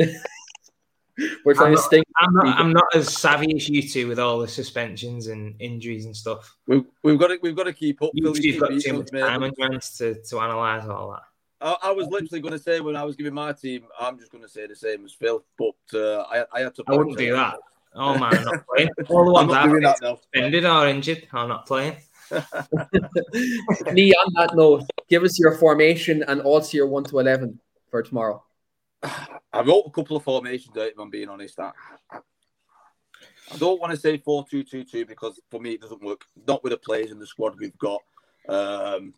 we're trying I'm to stink. I'm not. I'm not as savvy as you two with all the suspensions and injuries and stuff. We've, we've got to we've got to keep up. You've got too much time and chance to to analyze all that. I, I, was literally going to say when I was giving my team, I'm just going to say the same as Phil, but uh, I, I had to. I wouldn't do that. Oh man, I'm not playing. All the ones I've suspended or injured, I'm not playing. Lee, on that note, give us your formation and also your 1 to 11 for tomorrow. I wrote a couple of formations out, if I'm being honest. I, I don't want to say 4 2 2 2 because for me it doesn't work. Not with the players in the squad we've got. Um,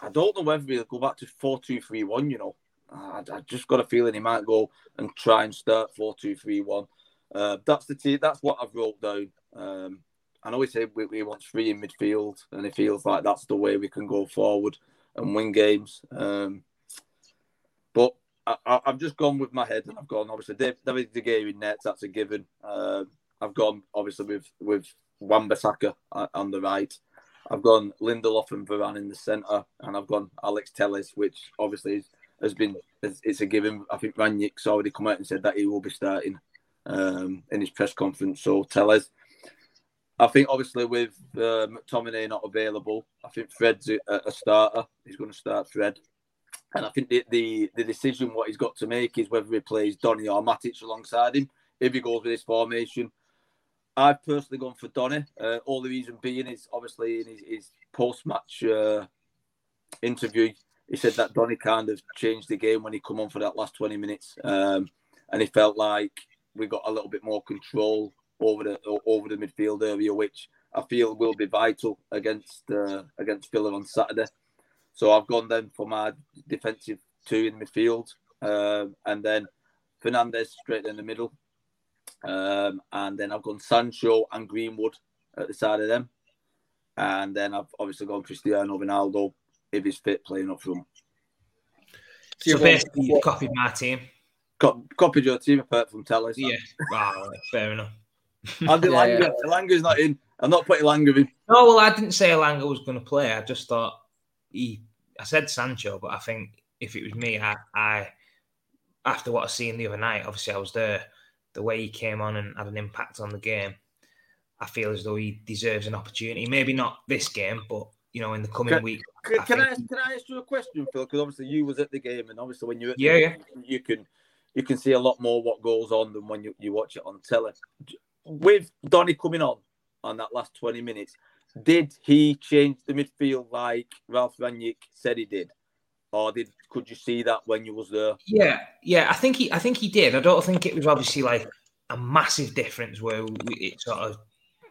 I don't know whether we'll go back to 4 2 3 1, you know. I, I, just got a feeling he might go and try and start 4 2 3 1. Uh, that's the team, that's what I've wrote down. Um, I know he said we, we want three in midfield, and it feels like that's the way we can go forward and win games. Um, but I, have just gone with my head, and I've gone obviously David De Gea in nets. That's a given. Um, I've gone obviously with with Wan-Bissaka on the right. I've gone Lindelof and Varane in the centre, and I've gone Alex Telles, which obviously has been it's a given. I think Rangnick's already come out and said that he will be starting um, in his press conference. So Telles. I think obviously with uh, McTominay not available, I think Fred's a, a starter. He's going to start Fred. And I think the, the, the decision what he's got to make is whether he plays Donny or Matic alongside him. If he goes with this formation, I've personally gone for Donny. Uh, all the reason being is obviously in his, his post-match uh, interview, he said that Donny kind of changed the game when he come on for that last 20 minutes. Um, and he felt like we got a little bit more control over the over the midfield area, which I feel will be vital against uh, against Villa on Saturday. So I've gone then for my defensive two in midfield, um, and then Fernandes straight in the middle, um, and then I've gone Sancho and Greenwood at the side of them, and then I've obviously gone Cristiano Ronaldo if he's fit playing up front. So basically, you've copied my team. copied your team apart from Telles. Yeah, wow, fair enough. Andy yeah, Elanga. Yeah. Elanga's not in. I'm not putting Elanga in. No, well, I didn't say Elanga was going to play. I just thought he. I said Sancho, but I think if it was me, I, I after what I seen the other night, obviously I was there. The way he came on and had an impact on the game, I feel as though he deserves an opportunity. Maybe not this game, but you know, in the coming can, week. Can I, can I, ask, can I ask you a question, Phil? Because obviously you was at the game, and obviously when you're yeah, yeah, you can you can see a lot more what goes on than when you, you watch it on telly with Donny coming on on that last 20 minutes, did he change the midfield like Ralf Rangnick said he did? Or did could you see that when you was there? Yeah, yeah, I think he I think he did. I don't think it was obviously like a massive difference where it sort of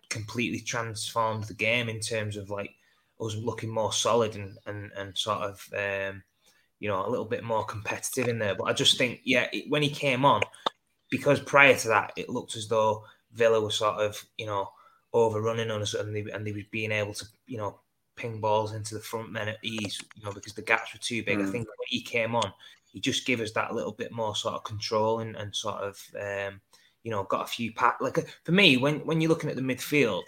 completely transformed the game in terms of like us looking more solid and and, and sort of um, you know, a little bit more competitive in there. But I just think, yeah, it, when he came on, because prior to that, it looked as though Villa was sort of, you know, overrunning on us and they, and they was being able to, you know, ping balls into the front men at ease, you know, because the gaps were too big. Mm. I think when he came on, he just gave us that little bit more sort of control and, and sort of, um, you know, got a few pack. Like for me, when when you're looking at the midfield,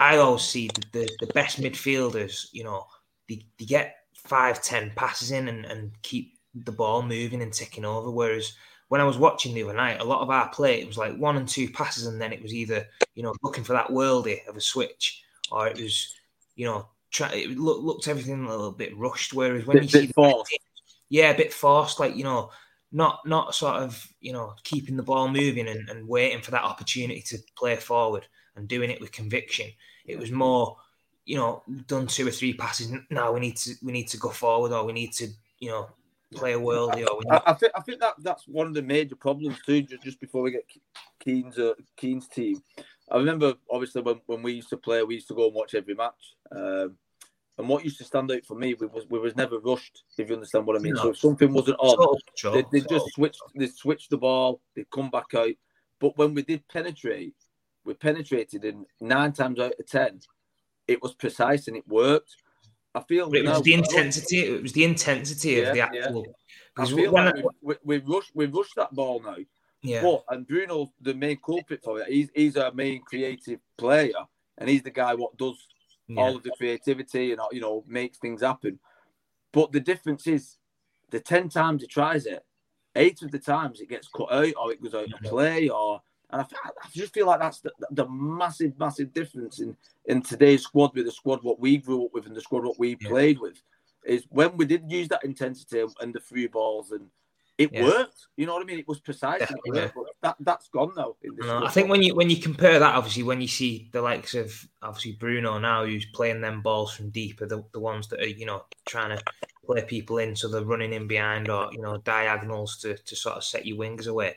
I always see the, the, the best midfielders, you know, they, they get five, ten passes in and, and keep the ball moving and ticking over. Whereas when I was watching the other night, a lot of our play, it was like one and two passes, and then it was either, you know, looking for that worldy of a switch, or it was, you know, try, it look, looked everything a little bit rushed. Whereas when bit, you see the yeah, a bit forced, like you know, not not sort of you know keeping the ball moving and, and waiting for that opportunity to play forward and doing it with conviction. It was more, you know, done two or three passes. Now we need to we need to go forward, or we need to you know play a worldie. Or we. I, I, think I think that that's one of the major problems too. Just just before we get Keane's uh, Keane's team, I remember obviously when, when we used to play, we used to go and watch every match. Um, and what used to stand out for me was we was never rushed, if you understand what I mean. No. So if something wasn't on, they, they just switched they switched the ball, they come back out. But when we did penetrate, we penetrated in nine times out of ten, it was precise and it worked. I feel it was the intensity. It was the intensity yeah, of the actual. Yeah. I feel like I, we, we, rush we rush that ball now. Yeah. But and Bruno, the main culprit for it. He's he's our main creative player, and he's the guy what does yeah. all of the creativity and you know makes things happen. But the difference is, the ten times he tries it, eight of the times it gets cut out or it goes out of play or. And I, I just feel like that's the, the, massive, massive difference in, in today's squad with the squad what we grew up with and the squad what we yeah. played with is when we did use that intensity and the free balls and it yeah. worked. You know what I mean? It was precise. It worked, that that's gone now. No, I think when you when you compare that, obviously, when you see the likes of obviously Bruno now, who's playing them balls from deeper, the, the ones that are you know trying to play people in, so they're running in behind or you know diagonals to to sort of set your wings away.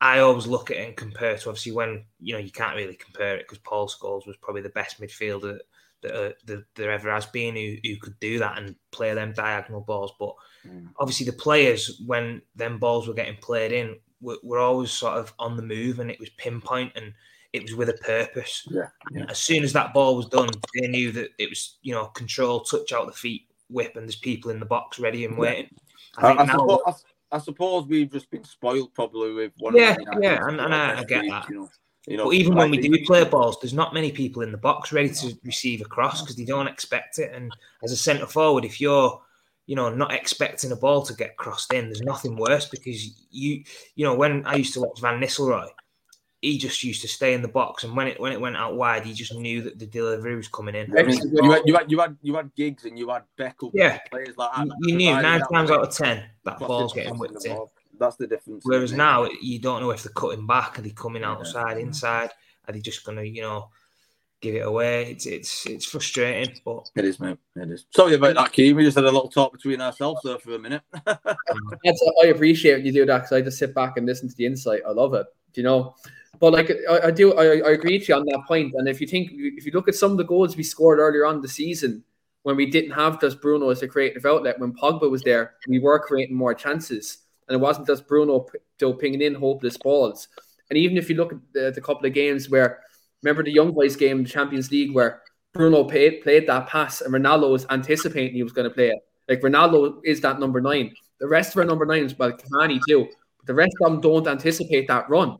I always look at it and compare to obviously when you know you can't really compare it because Paul Scholes was probably the best midfielder that, uh, that there ever has been who, who could do that and play them diagonal balls. But mm. obviously, the players, when them balls were getting played in, were, were, always sort of on the move and it was pinpoint and it was with a purpose. Yeah, yeah. As soon as that ball was done, they knew that it was, you know, control, touch out the feet, whip, and there's people in the box ready and waiting. I, I, I, now, I, suppose, we've just been spoiled probably with one. Yeah, yeah, and, and I, get that. You know. You know, but even when we do play balls, there's not many people in the box ready to receive a cross because they don't expect it. And as a centre forward, if you're, you know, not expecting a ball to get crossed in, there's nothing worse because you, you know, when I used to watch Van Nistelrooy, he just used to stay in the box, and when it when it went out wide, he just knew that the delivery was coming in. I mean, you, had, you had you had you had Giggs and you had Beckel, yeah, players like that. You, you knew nine times out of ten that ball's getting whipped in. That's the difference. Whereas now you don't know if they're cutting back, are they coming outside, inside, are they just gonna, you know, give it away? It's it's it's frustrating, but it is, mate. It is. Sorry about that, Keane. We just had a little talk between ourselves there for a minute. Mm. I appreciate when you do that because I just sit back and listen to the insight. I love it. Do you know? But like I, I do, I, I agree with you on that point. And if you think, if you look at some of the goals we scored earlier on the season, when we didn't have just Bruno as a creative outlet, when Pogba was there, we were creating more chances and it wasn't just Bruno Joe pinging in hopeless balls. And even if you look at the, the, couple of games where, remember the Young Boys game, the Champions League, where Bruno played, played that pass and Ronaldo was anticipating he was going to play it. Like Ronaldo is that number nine. The rest of our number nines, well, Cavani too. But the rest of them don't anticipate that run.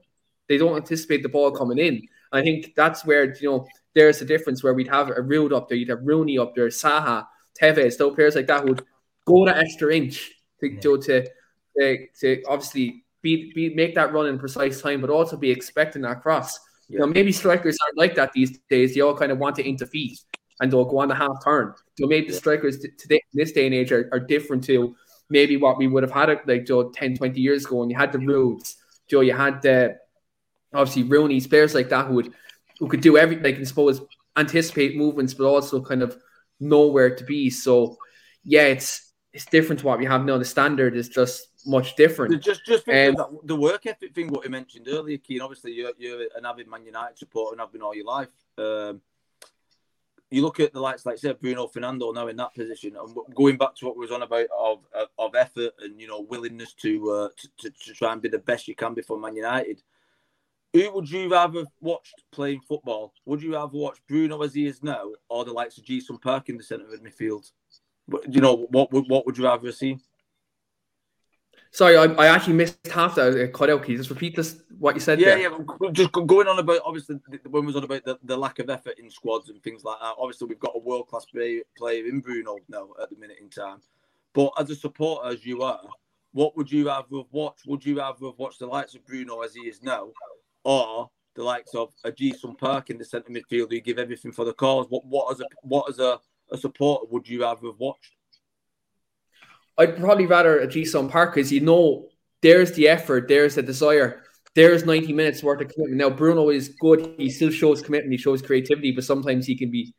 They don't anticipate the ball coming in. I think that's where you know there's a difference where we'd have a Ruud up there, you'd have Rooney up there, Saha, Tevez, those players like that would go that extra inch to, yeah. to, to to, to obviously be, be make that run in precise time, but also be expecting that cross. Yeah. You know, maybe strikers aren't like that these days. They all kind of want to interfere and they'll go on the half turn. So maybe the strikers today, in this day and age, are, are different to maybe what we would have had it like Joe 10, 20 years ago. And you had the Ruuds, Joe, you had the obviously Rooney's players like that who would who could do everything, like, I suppose, anticipate movements, but also kind of know where to be. So yeah, it's it's different to what we have now. The standard is just much different. Just, just um, the work ethic thing, what you mentioned earlier, Keane. Obviously, you're, you're an avid Man United supporter and have been all your life. Um, you look at the likes, like said, Bruno Fernando now in that position, and going back to what we was on about of of, of effort and you know willingness to, uh, to, to to try and be the best you can before Man United. Who would you rather have watched playing football? Would you rather watch Bruno as he is now, or the likes of Ji-sung Park in the centre of midfield? You know what? Would what would you rather see? Sorry, I, I actually missed half that. It cut out. Can you just repeat this? What you said? Yeah, there? yeah. Just going on about obviously when was on about the, the lack of effort in squads and things like that. Obviously, we've got a world class player in Bruno now at the minute in time. But as a supporter, as you are, what would you rather have watched? Would you rather have watched the likes of Bruno as he is now, or the likes of a Ji-sung Park in the centre midfield who give everything for the cause? What what as a what as a, a supporter would you rather have watched? I'd probably rather a Ji-sung Park because you know there's the effort, there's the desire, there's 90 minutes worth of commitment. Now Bruno is good; he still shows commitment, he shows creativity, but sometimes he can be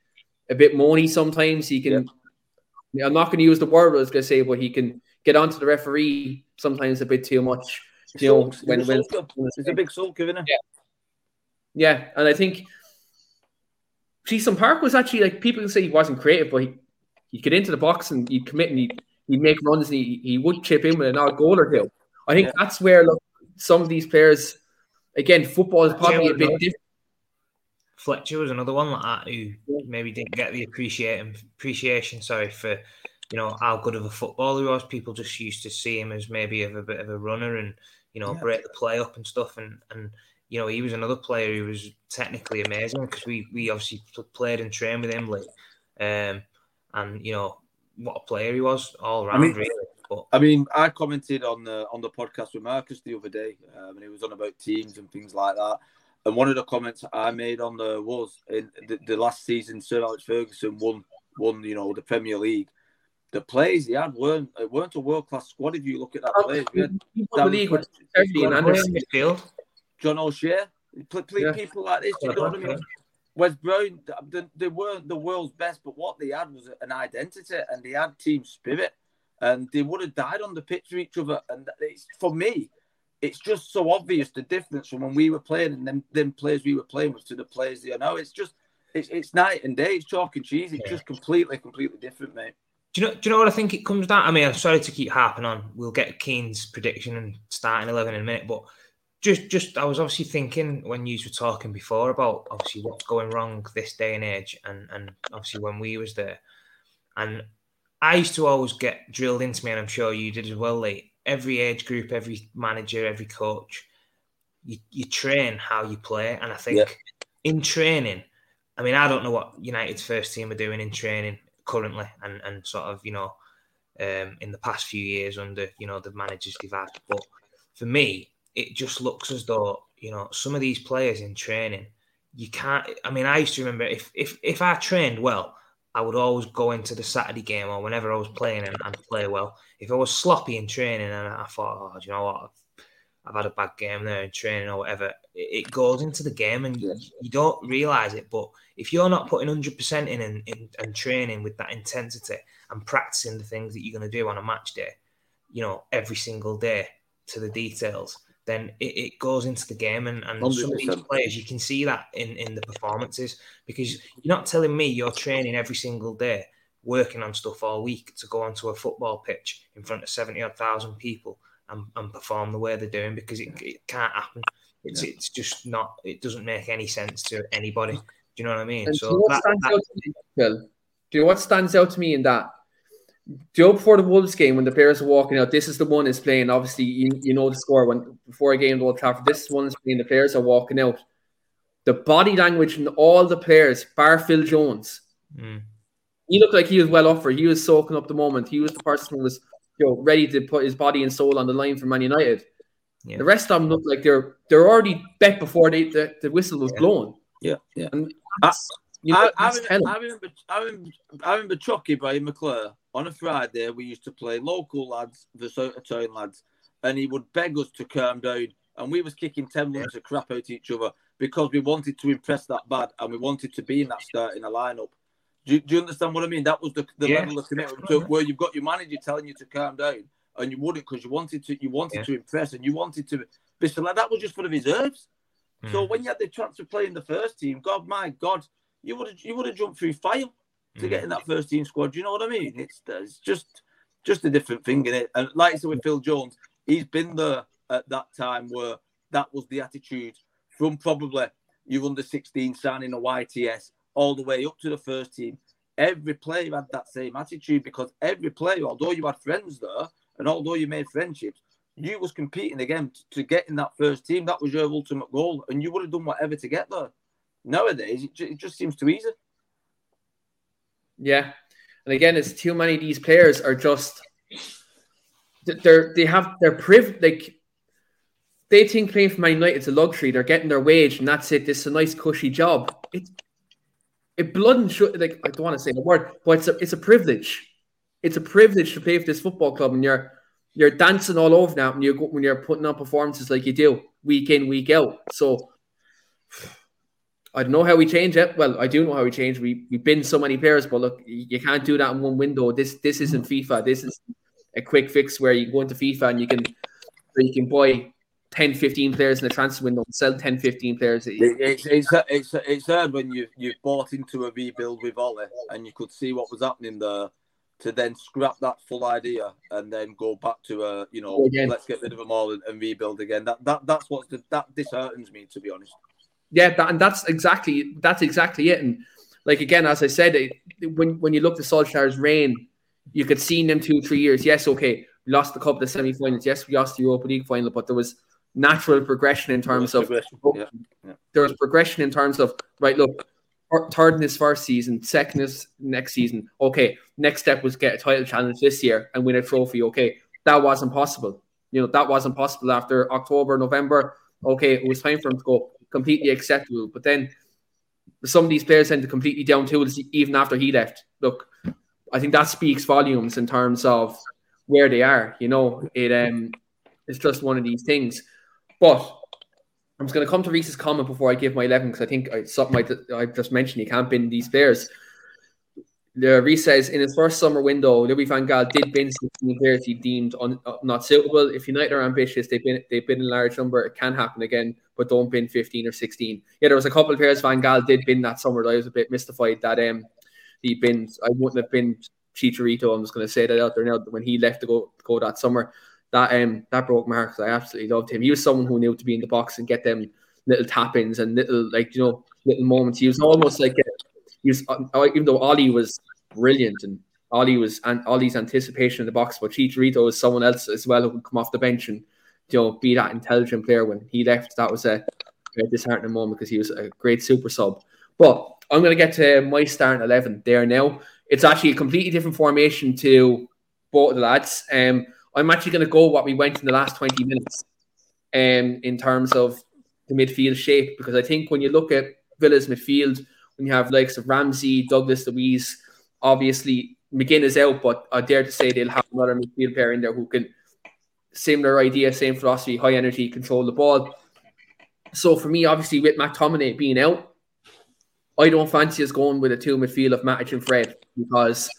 a bit moany. Sometimes he can. Yeah. I'm not going to use the word I was going to say, but he can get onto the referee sometimes a bit too much. You know, when, when it's a big sulk, isn't it? Yeah. Yeah, and I think Ji-sung Park was actually like people can say he wasn't creative, but he he'd get into the box and he'd commit and he'd, he'd make runs and he, he would chip in with an odd goal or two. I think yeah. that's where look, some of these players, again, football is probably a bit different. Fletcher was another one like that who maybe didn't get the appreciation appreciation, sorry, for you know how good of a footballer he was. People just used to see him as maybe of a bit of a runner and you know yeah. break the play up and stuff. And and you know he was another player who was technically amazing because we we obviously played and trained with him, like, um, and you know what a player he was all around. I mean, really. But, I mean, I commented on the on the podcast with Marcus the other day, um, and he was on about teams and things like that. And one of the comments I made on the was in the, the last season, Sir Alex Ferguson won won you know the Premier League. The players he had weren't uh, weren't a world class squad. If you look at that oh, play, the league with midfield. John O'Shea, yeah. people like this. You know what I mean? Wes Brown, they, they weren't the world's best, but what they had was an identity and they had team spirit, and they would have died on the pitch for each other. And it's for me, it's just so obvious the difference from when we were playing and then them players we were playing with to the players you know. It's just it's, it's night and day. It's chalk and cheese. It's yeah. just completely, completely different, mate. Do you know? Do you know what I think it comes down? I mean, I'm sorry to keep harping on. We'll get Keane's prediction and starting eleven in a minute, but just, just I was obviously thinking when you were talking before about obviously what's going wrong this day and age, and and obviously when we was there, and I used to always get drilled into me, and I'm sure you did as well. Like every age group, every manager, every coach, you, you train how you play. And I think yeah. in training, I mean, I don't know what United's first team are doing in training currently and, and sort of, you know, um, in the past few years under, you know, the managers they've had. But for me, it just looks as though, you know, some of these players in training, you can't, I mean, I used to remember if, if, if I trained well, I would always go into the Saturday game or whenever I was playing and, and play well. If I was sloppy in training and I thought, oh, do you know what? I've, had a bad game there in training or whatever, it, goes into the game and you, you, don't realize it. But if you're not putting 100% in and, in and training with that intensity and practicing the things that you're going to do on a match day, you know, every single day to the details, then it, it goes into the game. And, and some of these players, you can see that in, in the performances because you're not telling me you're training every single day, working on stuff all week to go onto a football pitch in front of 70 odd thousand people and, and perform the way they're doing because it, it can't happen. It's, yeah. it's just not, it doesn't make any sense to anybody. Do you know what I mean? And so, do you know what, that, that, me, Phil? Do you know what stands out to me in that? Do you Joe before the Wolves game when the players are walking out, this is the one is playing. Obviously, you, you know the score when before a game the Old Trafford. This is one is playing. The players are walking out. The body language from all the players, bar Phil Jones, mm. he looked like he was well off for. He was soaking up the moment. He was the person who was you know, ready to put his body and soul on the line for Man United. Yeah. The rest of them look like they're they're already bet before they, the, the whistle was yeah. blown. Yeah, yeah. And you know, I, I, remember, I, remember, I, remember, I remember Choccy by McClair on a Friday, we used to play local lads versus town lads, and he would beg us to calm down. And we was kicking 10 minutes of crap out each other because we wanted to impress that bad and we wanted to be in that starting a lineup. Do you, do you understand what I mean? That was the, the yeah. level of commitment to, where you've got your manager telling you to calm down and you wouldn't because you wanted to you wanted yeah. to impress and you wanted to be so like that was just for the reserves. Mm. So when you had the chance to play in the first team, God my God, you would have you would have jumped through fire to Mm. get in that first team squad. You know what I mean? It's it's just just a different thing in it. And like I said with Phil Jones, he's been there at that time where that was the attitude from probably you under 16 signing a YTS all the way up to the first team. Every player had that same attitude because every player, although you had friends there and although you made friendships, you was competing again to get in that first team. That was your ultimate goal, and you would have done whatever to get there. Nowadays, it, ju- it just seems too easy. Yeah, and again, it's too many these players are just they're they have their priv like they think playing for Man United is a luxury. They're getting their wage, and that's it. This is a nice cushy job. It's it blood and should like I don't want to say the word, but it's a it's a privilege. It's a privilege to play for this football club, and you're you're dancing all over now when you go, when you're putting on performances like you do week in week out. So I don't know how we change it. Well, I do know how we change. We we bin so many players, but look, you can't do that in one window. This this isn't FIFA. This is a quick fix where you go into FIFA and you can you can buy 10, 15 players in the transfer window and sell 10, 15 players. It, it's it's it's it's hard when you you bought into a rebuild with Ole and you could see what was happening there. To then scrap that full idea and then go back to a you know Again. let's get rid of them all and, and rebuild again. That that that's what's the, that disheartens me to be honest. Yeah, that, and that's exactly that's exactly it. And like again, as I said, it, when when you look at Solskjaer's reign, you could see in them two three years. Yes, okay, we lost the cup, the semi-finals. Yes, we lost the Europa League final, but there was natural progression in terms of Progression, yeah, yeah. there was progression in terms of right. Look, thir- third in his first season, second is next season. Okay, next step was get a title challenge this year and win a trophy. Okay, that wasn't possible. You know that wasn't possible after October, November. Okay, it was time for him to go. Completely acceptable. But then some of these players tend to completely down tools even after he left. Look, I think that speaks volumes in terms of where they are. You know, it um, it's just one of these things. But I'm just going to come to Reese's comment before I give my 11 because I think I, something I, I just mentioned you can't bin these players. The Reese says in his first summer window, Louis Van Gaal did bin 16 players he deemed un, uh, not suitable. If United are ambitious, they've been they've been a large number. It can happen again, but don't bin 15 or 16. Yeah, there was a couple of players Van Gaal did bin that summer. That I was a bit mystified that um he binned. I wouldn't have been Chicharito. I'm just going to say that out there now. When he left to go go that summer, that um that broke my heart 'cause I absolutely loved him. He was someone who knew to be in the box and get them little tap ins and little like you know little moments. He was almost like a, he was uh, even though Ole was brilliant and Ole was and Ole's anticipation in the box, but Chicharito was someone else as well who could come off the bench and you know be that intelligent player. When he left, that was a, a disheartening moment because he was a great super sub. But I'm going to get to my starting eleven there now. It's actually a completely different formation to both the lads. Um, I'm actually going to go what we went in the last 20 minutes um, in terms of the midfield shape because I think when you look at Villa's midfield, when you have likes of Ramsey, Douglas, Luiz, obviously McGinn is out, but I dare to say they'll have another midfield pair in there who can similar idea, same philosophy, high energy, control the ball. So for me, obviously with McTominay being out, I don't fancy us going with a two midfield of Matic and Fred because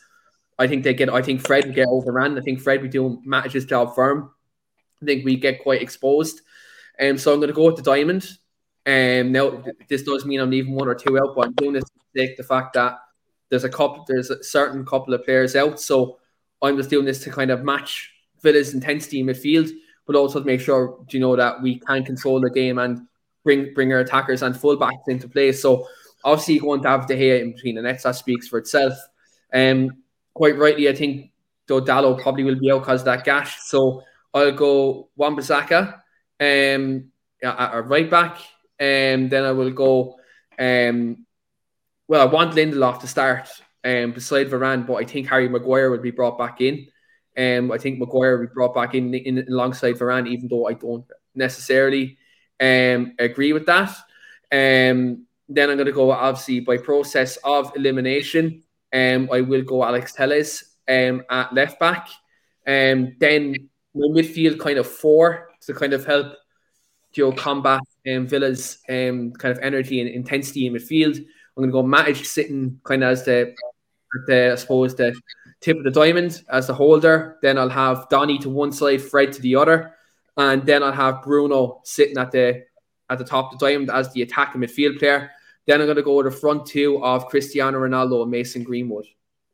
I think they get. I think Fred would get overrun. I think Fred would do Matic's job firm. I think we get quite exposed. Um, so I'm going to go with the diamond. Um, now this does mean I'm leaving one or two out, but I'm doing this to take the fact that there's a couple, there's a certain couple of players out. So I'm just doing this to kind of match Villa's intensity in midfield, but also to make sure you know that we can control the game and bring bring our attackers and fullbacks into play. So obviously you're going to have De Gea in between the nets. That speaks for itself. Um, quite rightly, I think Dalot probably will be out because of that gash. So I'll go Wan-Bissaka um, at a right back. And then I will go. Um, well, I want Lindelof to start um, beside Varane, but I think Harry Maguire will be brought back in. Um, I think Maguire will be brought back in, in alongside Varane, even though I don't necessarily um, agree with that. Um, then I'm going to go obviously by process of elimination. Um, I will go Alex Telles um, at left back. Um, then my midfield kind of four to kind of help know, combat um, Villa's um, kind of energy and intensity in midfield. I'm going to go Matic sitting kind of as the, the I suppose the tip of the diamond as the holder. Then I'll have Donny to one side, Fred to the other, and then I'll have Bruno sitting at the at the top of the diamond as the attacking midfield player. Then I'm going to go with a front two of Cristiano Ronaldo and Mason Greenwood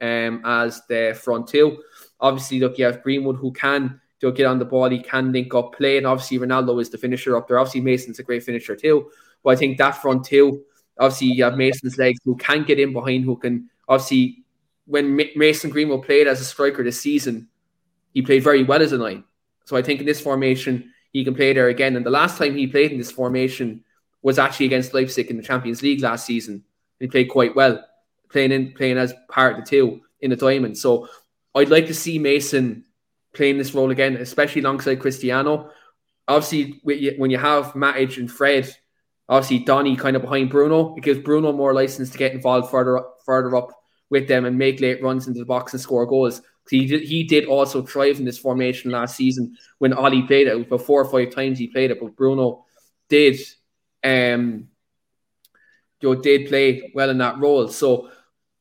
um, as the front two. Obviously, look, you have Greenwood who can do get on the ball, he can link up play, and obviously Ronaldo is the finisher up there. Obviously, Mason's a great finisher too. But I think that front two, obviously, you have Mason's legs who can get in behind, who can obviously when Mason Greenwood played as a striker this season, he played very well as a nine. So I think in this formation, he can play there again. And the last time he played in this formation was actually against Leipzig in the Champions League last season. He played quite well, playing in playing as part of the two in the diamond. So I'd like to see Mason playing this role again, especially alongside Cristiano. Obviously, when you have Matic and Fred, obviously Donny kind of behind Bruno, it gives Bruno more license to get involved further further up with them and make late runs into the box and score goals. He did, he did also thrive in this formation last season when Ole played it. It was About four or five times he played it, but Bruno did um Joe did play well in that role. So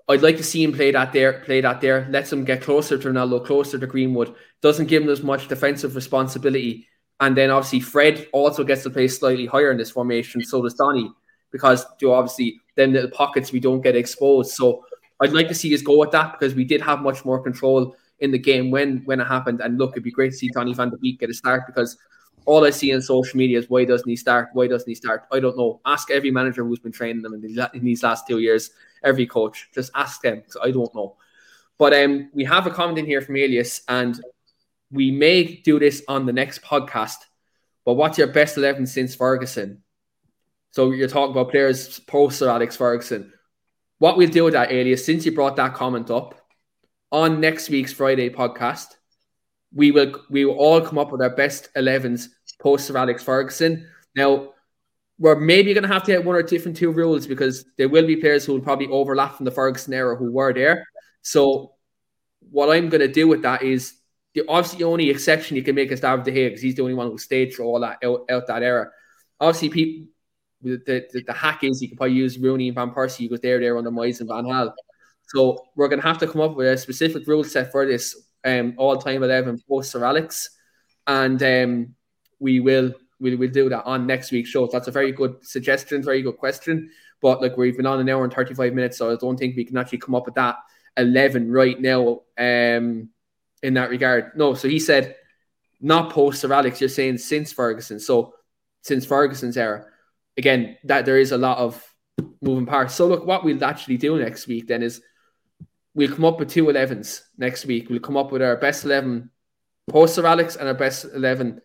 I'd like to see him play that there, play that there. Lets him get closer to Ronaldo, closer to Greenwood. Doesn't give him as much defensive responsibility. And then obviously Fred also gets to play slightly higher in this formation. So does Donny, because Joe obviously then the pockets we don't get exposed. So I'd like to see us go with that because we did have much more control in the game when when it happened. And look, it'd be great to see Donny van de Beek get a start because all I see on social media is why doesn't he start? Why doesn't he start? I don't know. Ask every manager who's been training them in, these last two years. Every coach, just ask them I don't know. But um, we have a comment in here from Elias, and we may do this on the next podcast. But what's your best eleven since Ferguson? So you're talking about players post Alex Ferguson. What we'll do with that, Elias, since you brought that comment up on next week's Friday podcast, we will we will all come up with our best 11s post Sir Alex Ferguson. Now, we're maybe going to have to get one or different two rules because there will be players who will probably overlap from the Ferguson era who were there. So, what I'm going to do with that is the obviously the only exception you can make is David De Gea because he's the only one who stayed through all that out, out that era. Obviously, people the, the, the hack is you can probably use Rooney and Van Persie because they're there under Moyes and Van Gaal. So we're going to have to come up with a specific rule set for this um, all time 11 post Sir Alex. And um, we will we'll, we'll do that on next week's show. That's a very good suggestion, very good question. But like we've been on an hour and 35 minutes, so I don't think we can actually come up with that 11 right now um, in that regard. No, so he said not post Sir Alex, you're saying since Ferguson. So since Ferguson's era again, that there is a lot of moving parts. So look, what we'll actually do next week then is we'll come up with two 11s next week. We'll come up with our best 11 post Sir Alex and our best 11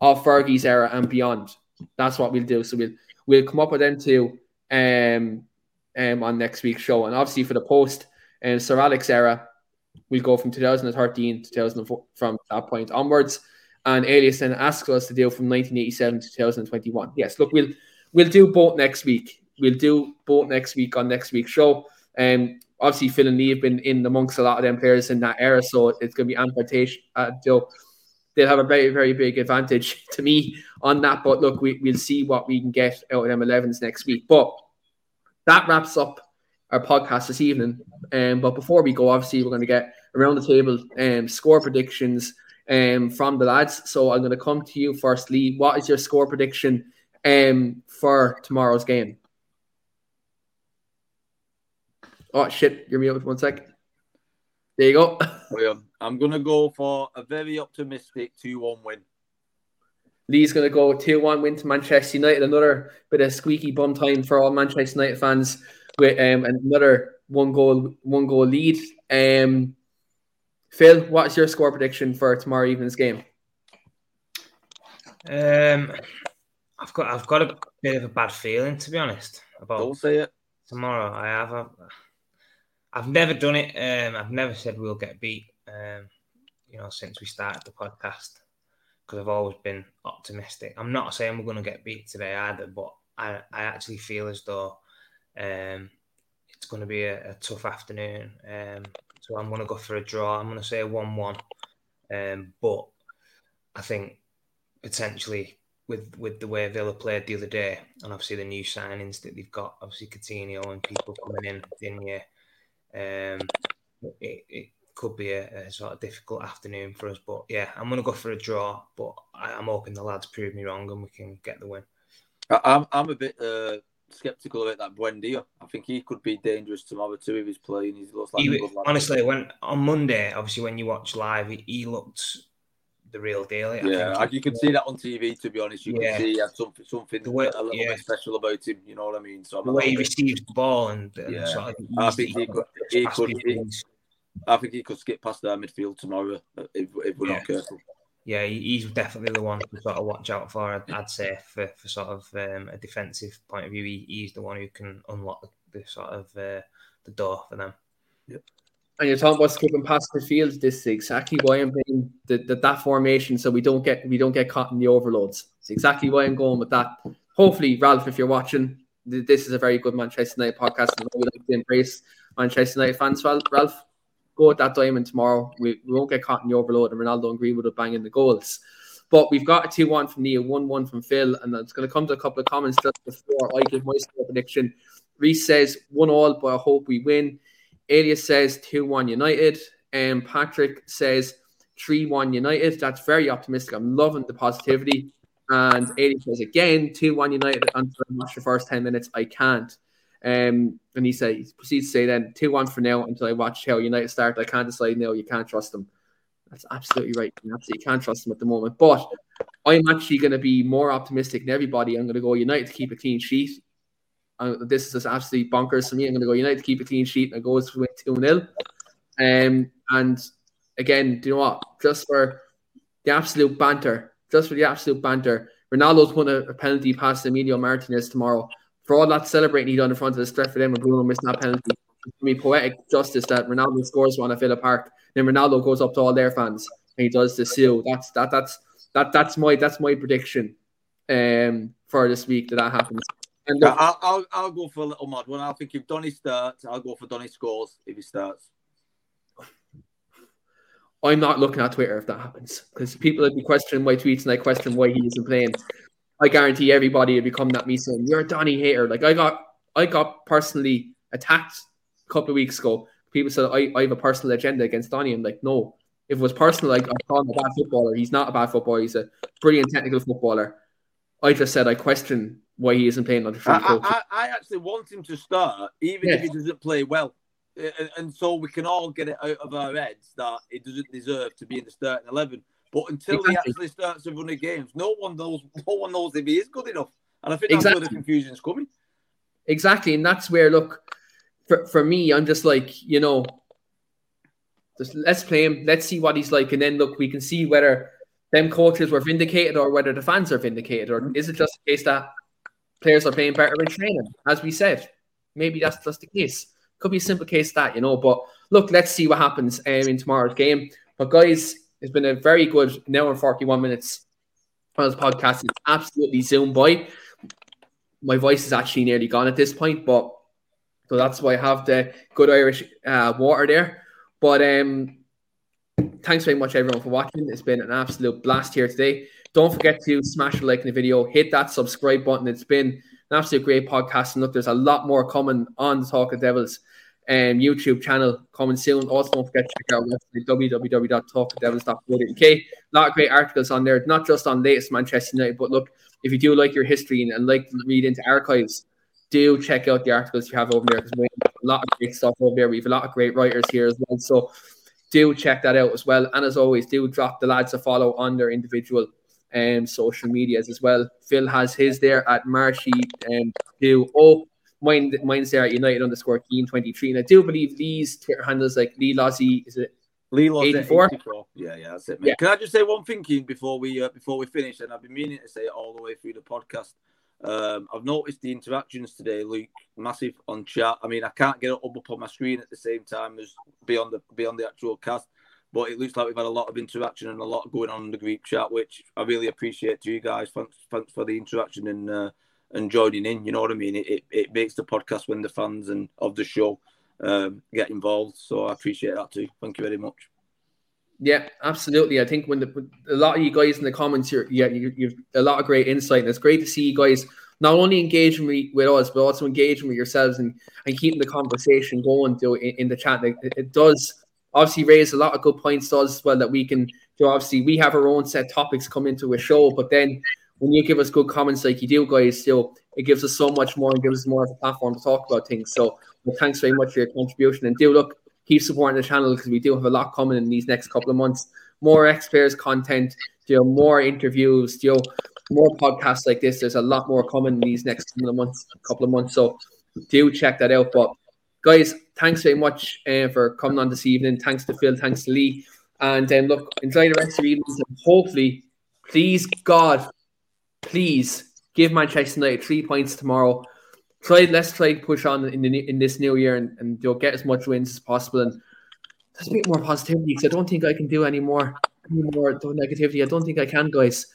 of Fergie's era and beyond. That's what we'll do. So we'll we'll come up with them two um, um, on next week's show. And obviously for the post and um, Sir Alex era, we'll go from 2013 to 2004 from that point onwards. And Elias then asks us to do from 1987 to 2021. Yes, look, we'll we'll do both next week. We'll do both next week on next week's show. Um, obviously, Phil and Lee have been in amongst a lot of them players in that era, so it's going to be amputation. Uh, Joe, they'll have a very, very big advantage to me on that. But look, we, we'll see what we can get out of them 11s next week. But that wraps up our podcast this evening. Um, but before we go, obviously, we're going to get around the table um, score predictions um, from the lads. So I'm going to come to you first, Lee. What is your score prediction um, for tomorrow's game. Oh shit, you're muted one sec. There you go. I'm gonna go for a very optimistic two-one win. Lee's gonna go two-one win to Manchester United. Another bit of squeaky bum time for all Manchester United fans with um, another one goal one goal lead. Um, Phil, what's your score prediction for tomorrow evening's game? Um, I've got I've got a bit of a bad feeling to be honest about. Don't say it. Tomorrow, I have. A, I've never done it. Um, I've never said we'll get beat. Um, you know, since we started the podcast, because I've always been optimistic. I'm not saying we're going to get beat today either, but I, I actually feel as though um, it's going to be a, a tough afternoon. Um, so I'm going to go for a draw. I'm going to say a one-one. Um, but I think potentially with with the way Villa played the other day, and obviously the new signings that they've got, obviously Coutinho and people coming in in here, um, it, it could be a, a, sort of difficult afternoon for us. But yeah, I'm going to go for a draw, but I, am hoping the lads prove me wrong and we can get the win. I'm I'm a bit uh, sceptical about that Buendia. I think he could be dangerous tomorrow too if he's playing. He looks like He, honestly, when on Monday, obviously when you watch live, he, he looked the real deal. I Yeah, think. you can see that on TV. To be honest, you Yeah. can see he had something, something way- a little yeah. bit special about him. You know what I mean? So I'm the way he received the ball and, and Yeah. sort of I think he could- he could- he- I think he could skip past our midfield tomorrow uh, if, if we're Yeah. not careful. yeah, he's definitely the one to sort of watch out for. I'd, I'd say for, for sort of um, a defensive point of view, he, he's the one who can unlock the, the sort of uh, the door for them. And you're talking about skipping past the field. This is exactly why I'm playing the, the, that formation, so we don't get we don't get caught in the overloads. It's exactly why I'm going with that. Hopefully, Ralf, if you're watching, th- this is a very good Manchester United podcast, and we like to embrace Manchester United fans. Ralf, Ralf go with that diamond tomorrow. We, we won't get caught in the overload, and Ronaldo and Greenwood will bang in the goals. But we've got a 2 1 from Neil, 1 1 from Phil, and it's going to come to a couple of comments just before I give my score prediction. Reese says 1 all, but I hope we win. Elias says 2 1 United. And Patrick says 3 1 United. That's very optimistic. I'm loving the positivity. And Elias says again 2 1 United until I watch the first 10 minutes. I can't. Um, and he says, he proceeds to say then 2 1 for now until I watch how United start. I can't decide now. You can't trust them. That's absolutely right. You absolutely can't trust them at the moment. But I'm actually going to be more optimistic than everybody. I'm going to go United to keep a clean sheet. Uh, this is just absolutely bonkers for me. I'm going to go United to keep a clean sheet and it goes to win 2 0. Um, and again, do you know what? Just for the absolute banter, just for the absolute banter, Ronaldo's won a, a penalty past Emilio Martinez tomorrow. For all that celebrating he done in front of the stretch for them and Bruno missing that penalty, gonna be poetic justice that Ronaldo scores one at Villa Park. Then Ronaldo goes up to all their fans and he does the seal. That's that that's that that's my that's my prediction um for this week that that happens. And Yeah, I'll, I'll, I'll go for a little mod one. I think if Donny starts, I'll go for Donny scores if he starts. I'm not looking at Twitter if that happens because people will be questioning my tweets and I question why he isn't playing. I guarantee everybody will be coming at me saying you're a Donny hater. Like I got, I got personally attacked a couple of weeks ago. People said I, I have a personal agenda against Donny. I'm like, no. If it was personal, like I'm calling a bad footballer. He's not a bad footballer. He's a brilliant technical footballer. I just said I question why he isn't playing under I, free coach. I, I actually want him to start, even Yeah. if he doesn't play well. And, and so we can all get it out of our heads that he doesn't deserve to be in the starting eleven. But until he actually starts to run the games, no one knows. No one knows if he is good enough. And I think that's where the Exactly. confusion's coming. Exactly, and that's where look for, for me, I'm just like you know, just let's play him, let's see what he's like, and then look, we can see whether them coaches were vindicated or whether the fans are vindicated, or mm-hmm. is it just a case that players are playing better in training, as we said? Maybe that's just the case. Could be a simple case that you know, but look, let's see what happens um, in tomorrow's game. But guys, it's been a very good an and forty one minutes on this podcast. It's absolutely zoomed by my voice is actually nearly gone at this point, but so that's why I have the good Irish uh, water there. But um, thanks very much everyone for watching. It's been an absolute blast here today. Don't forget to smash a like in the video, hit that subscribe button. It's been an absolute great podcast. And look, there's a lot more coming on the Talk of Devils um, YouTube channel coming soon. Also, don't forget to check out our website www.talkofdevils.co.uk. A lot of great articles on there, not just on latest Manchester United, but look, if you do like your history and, and like to read into archives, do check out the articles you have over there have a lot of great stuff over there. We have a lot of great writers here as well. So do check that out as well. And as always, do drop the lads a follow on their individual um, social medias as well. Phil has his there at Marshy and do oh mine mine's there at United underscore Keane 23. And I do believe these Twitter handles like Lee Lozzie, is it Lee at 84? 84. Yeah, yeah, that's it, mate. Yeah. Can I just say one thing Keane, before we uh, before we finish? And I've been meaning to say it all the way through the podcast. Um, I've noticed the interactions today, Luke, massive on chat. I mean, I can't get it up, up on my screen at the same time as beyond the beyond the actual cast, but it looks like we've had a lot of interaction and a lot going on in the group chat, which I really appreciate to you guys. Thanks, thanks for the interaction and uh, and joining in. You know what I mean? It, it, it makes the podcast when the fans and of the show um, get involved. So I appreciate that too. Thank you very much. Yeah, absolutely. I think when the a lot of you guys in the comments here, yeah, you, you've a lot of great insight, and it's great to see you guys not only engaging with, us, but also engaging with yourselves and, and keeping the conversation going in, in the chat. It, it does obviously raise a lot of good points to us as well that we can do. Obviously, we have our own set topics come into a show, but then when you give us good comments like you do, guys, still it gives us so much more and gives us more of a platform to talk about things. So well, thanks very much for your contribution. And do look, keep supporting the channel because we do have a lot coming in these next couple of months. More ex players content, you know, more interviews, you know, more podcasts like this. There's a lot more coming in these next couple of months, couple of months. So do check that out. But guys, thanks very much uh, for coming on this evening. Thanks to Phil, thanks to Lee. And um, look, enjoy the rest of your evenings and hopefully, please God, please give Manchester United three points tomorrow. Try let's try push on in the, in this new year and, and you'll get as much wins as possible and there's a bit more positivity because I don't think I can do any more any more negativity. I don't think I can, guys.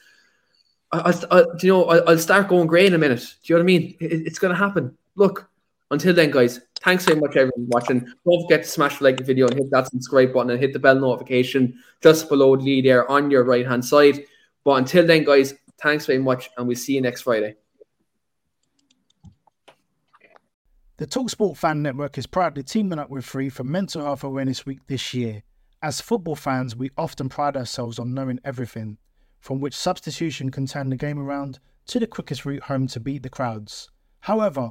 I, I, I you know I, will start going grey in a minute. Do you know what I mean? It, it's going to happen. Look, until then, guys, thanks so much everyone watching. Don't forget to smash like the video and hit that subscribe button and hit the bell notification just below the lead there on your right hand side. But until then, guys, thanks very much, and we'll see you next Friday. The Talksport Fan Network is proudly teaming up with Free for Mental Health Awareness Week this year. As football fans, we often pride ourselves on knowing everything, from which substitution can turn the game around to the quickest route home to beat the crowds. However,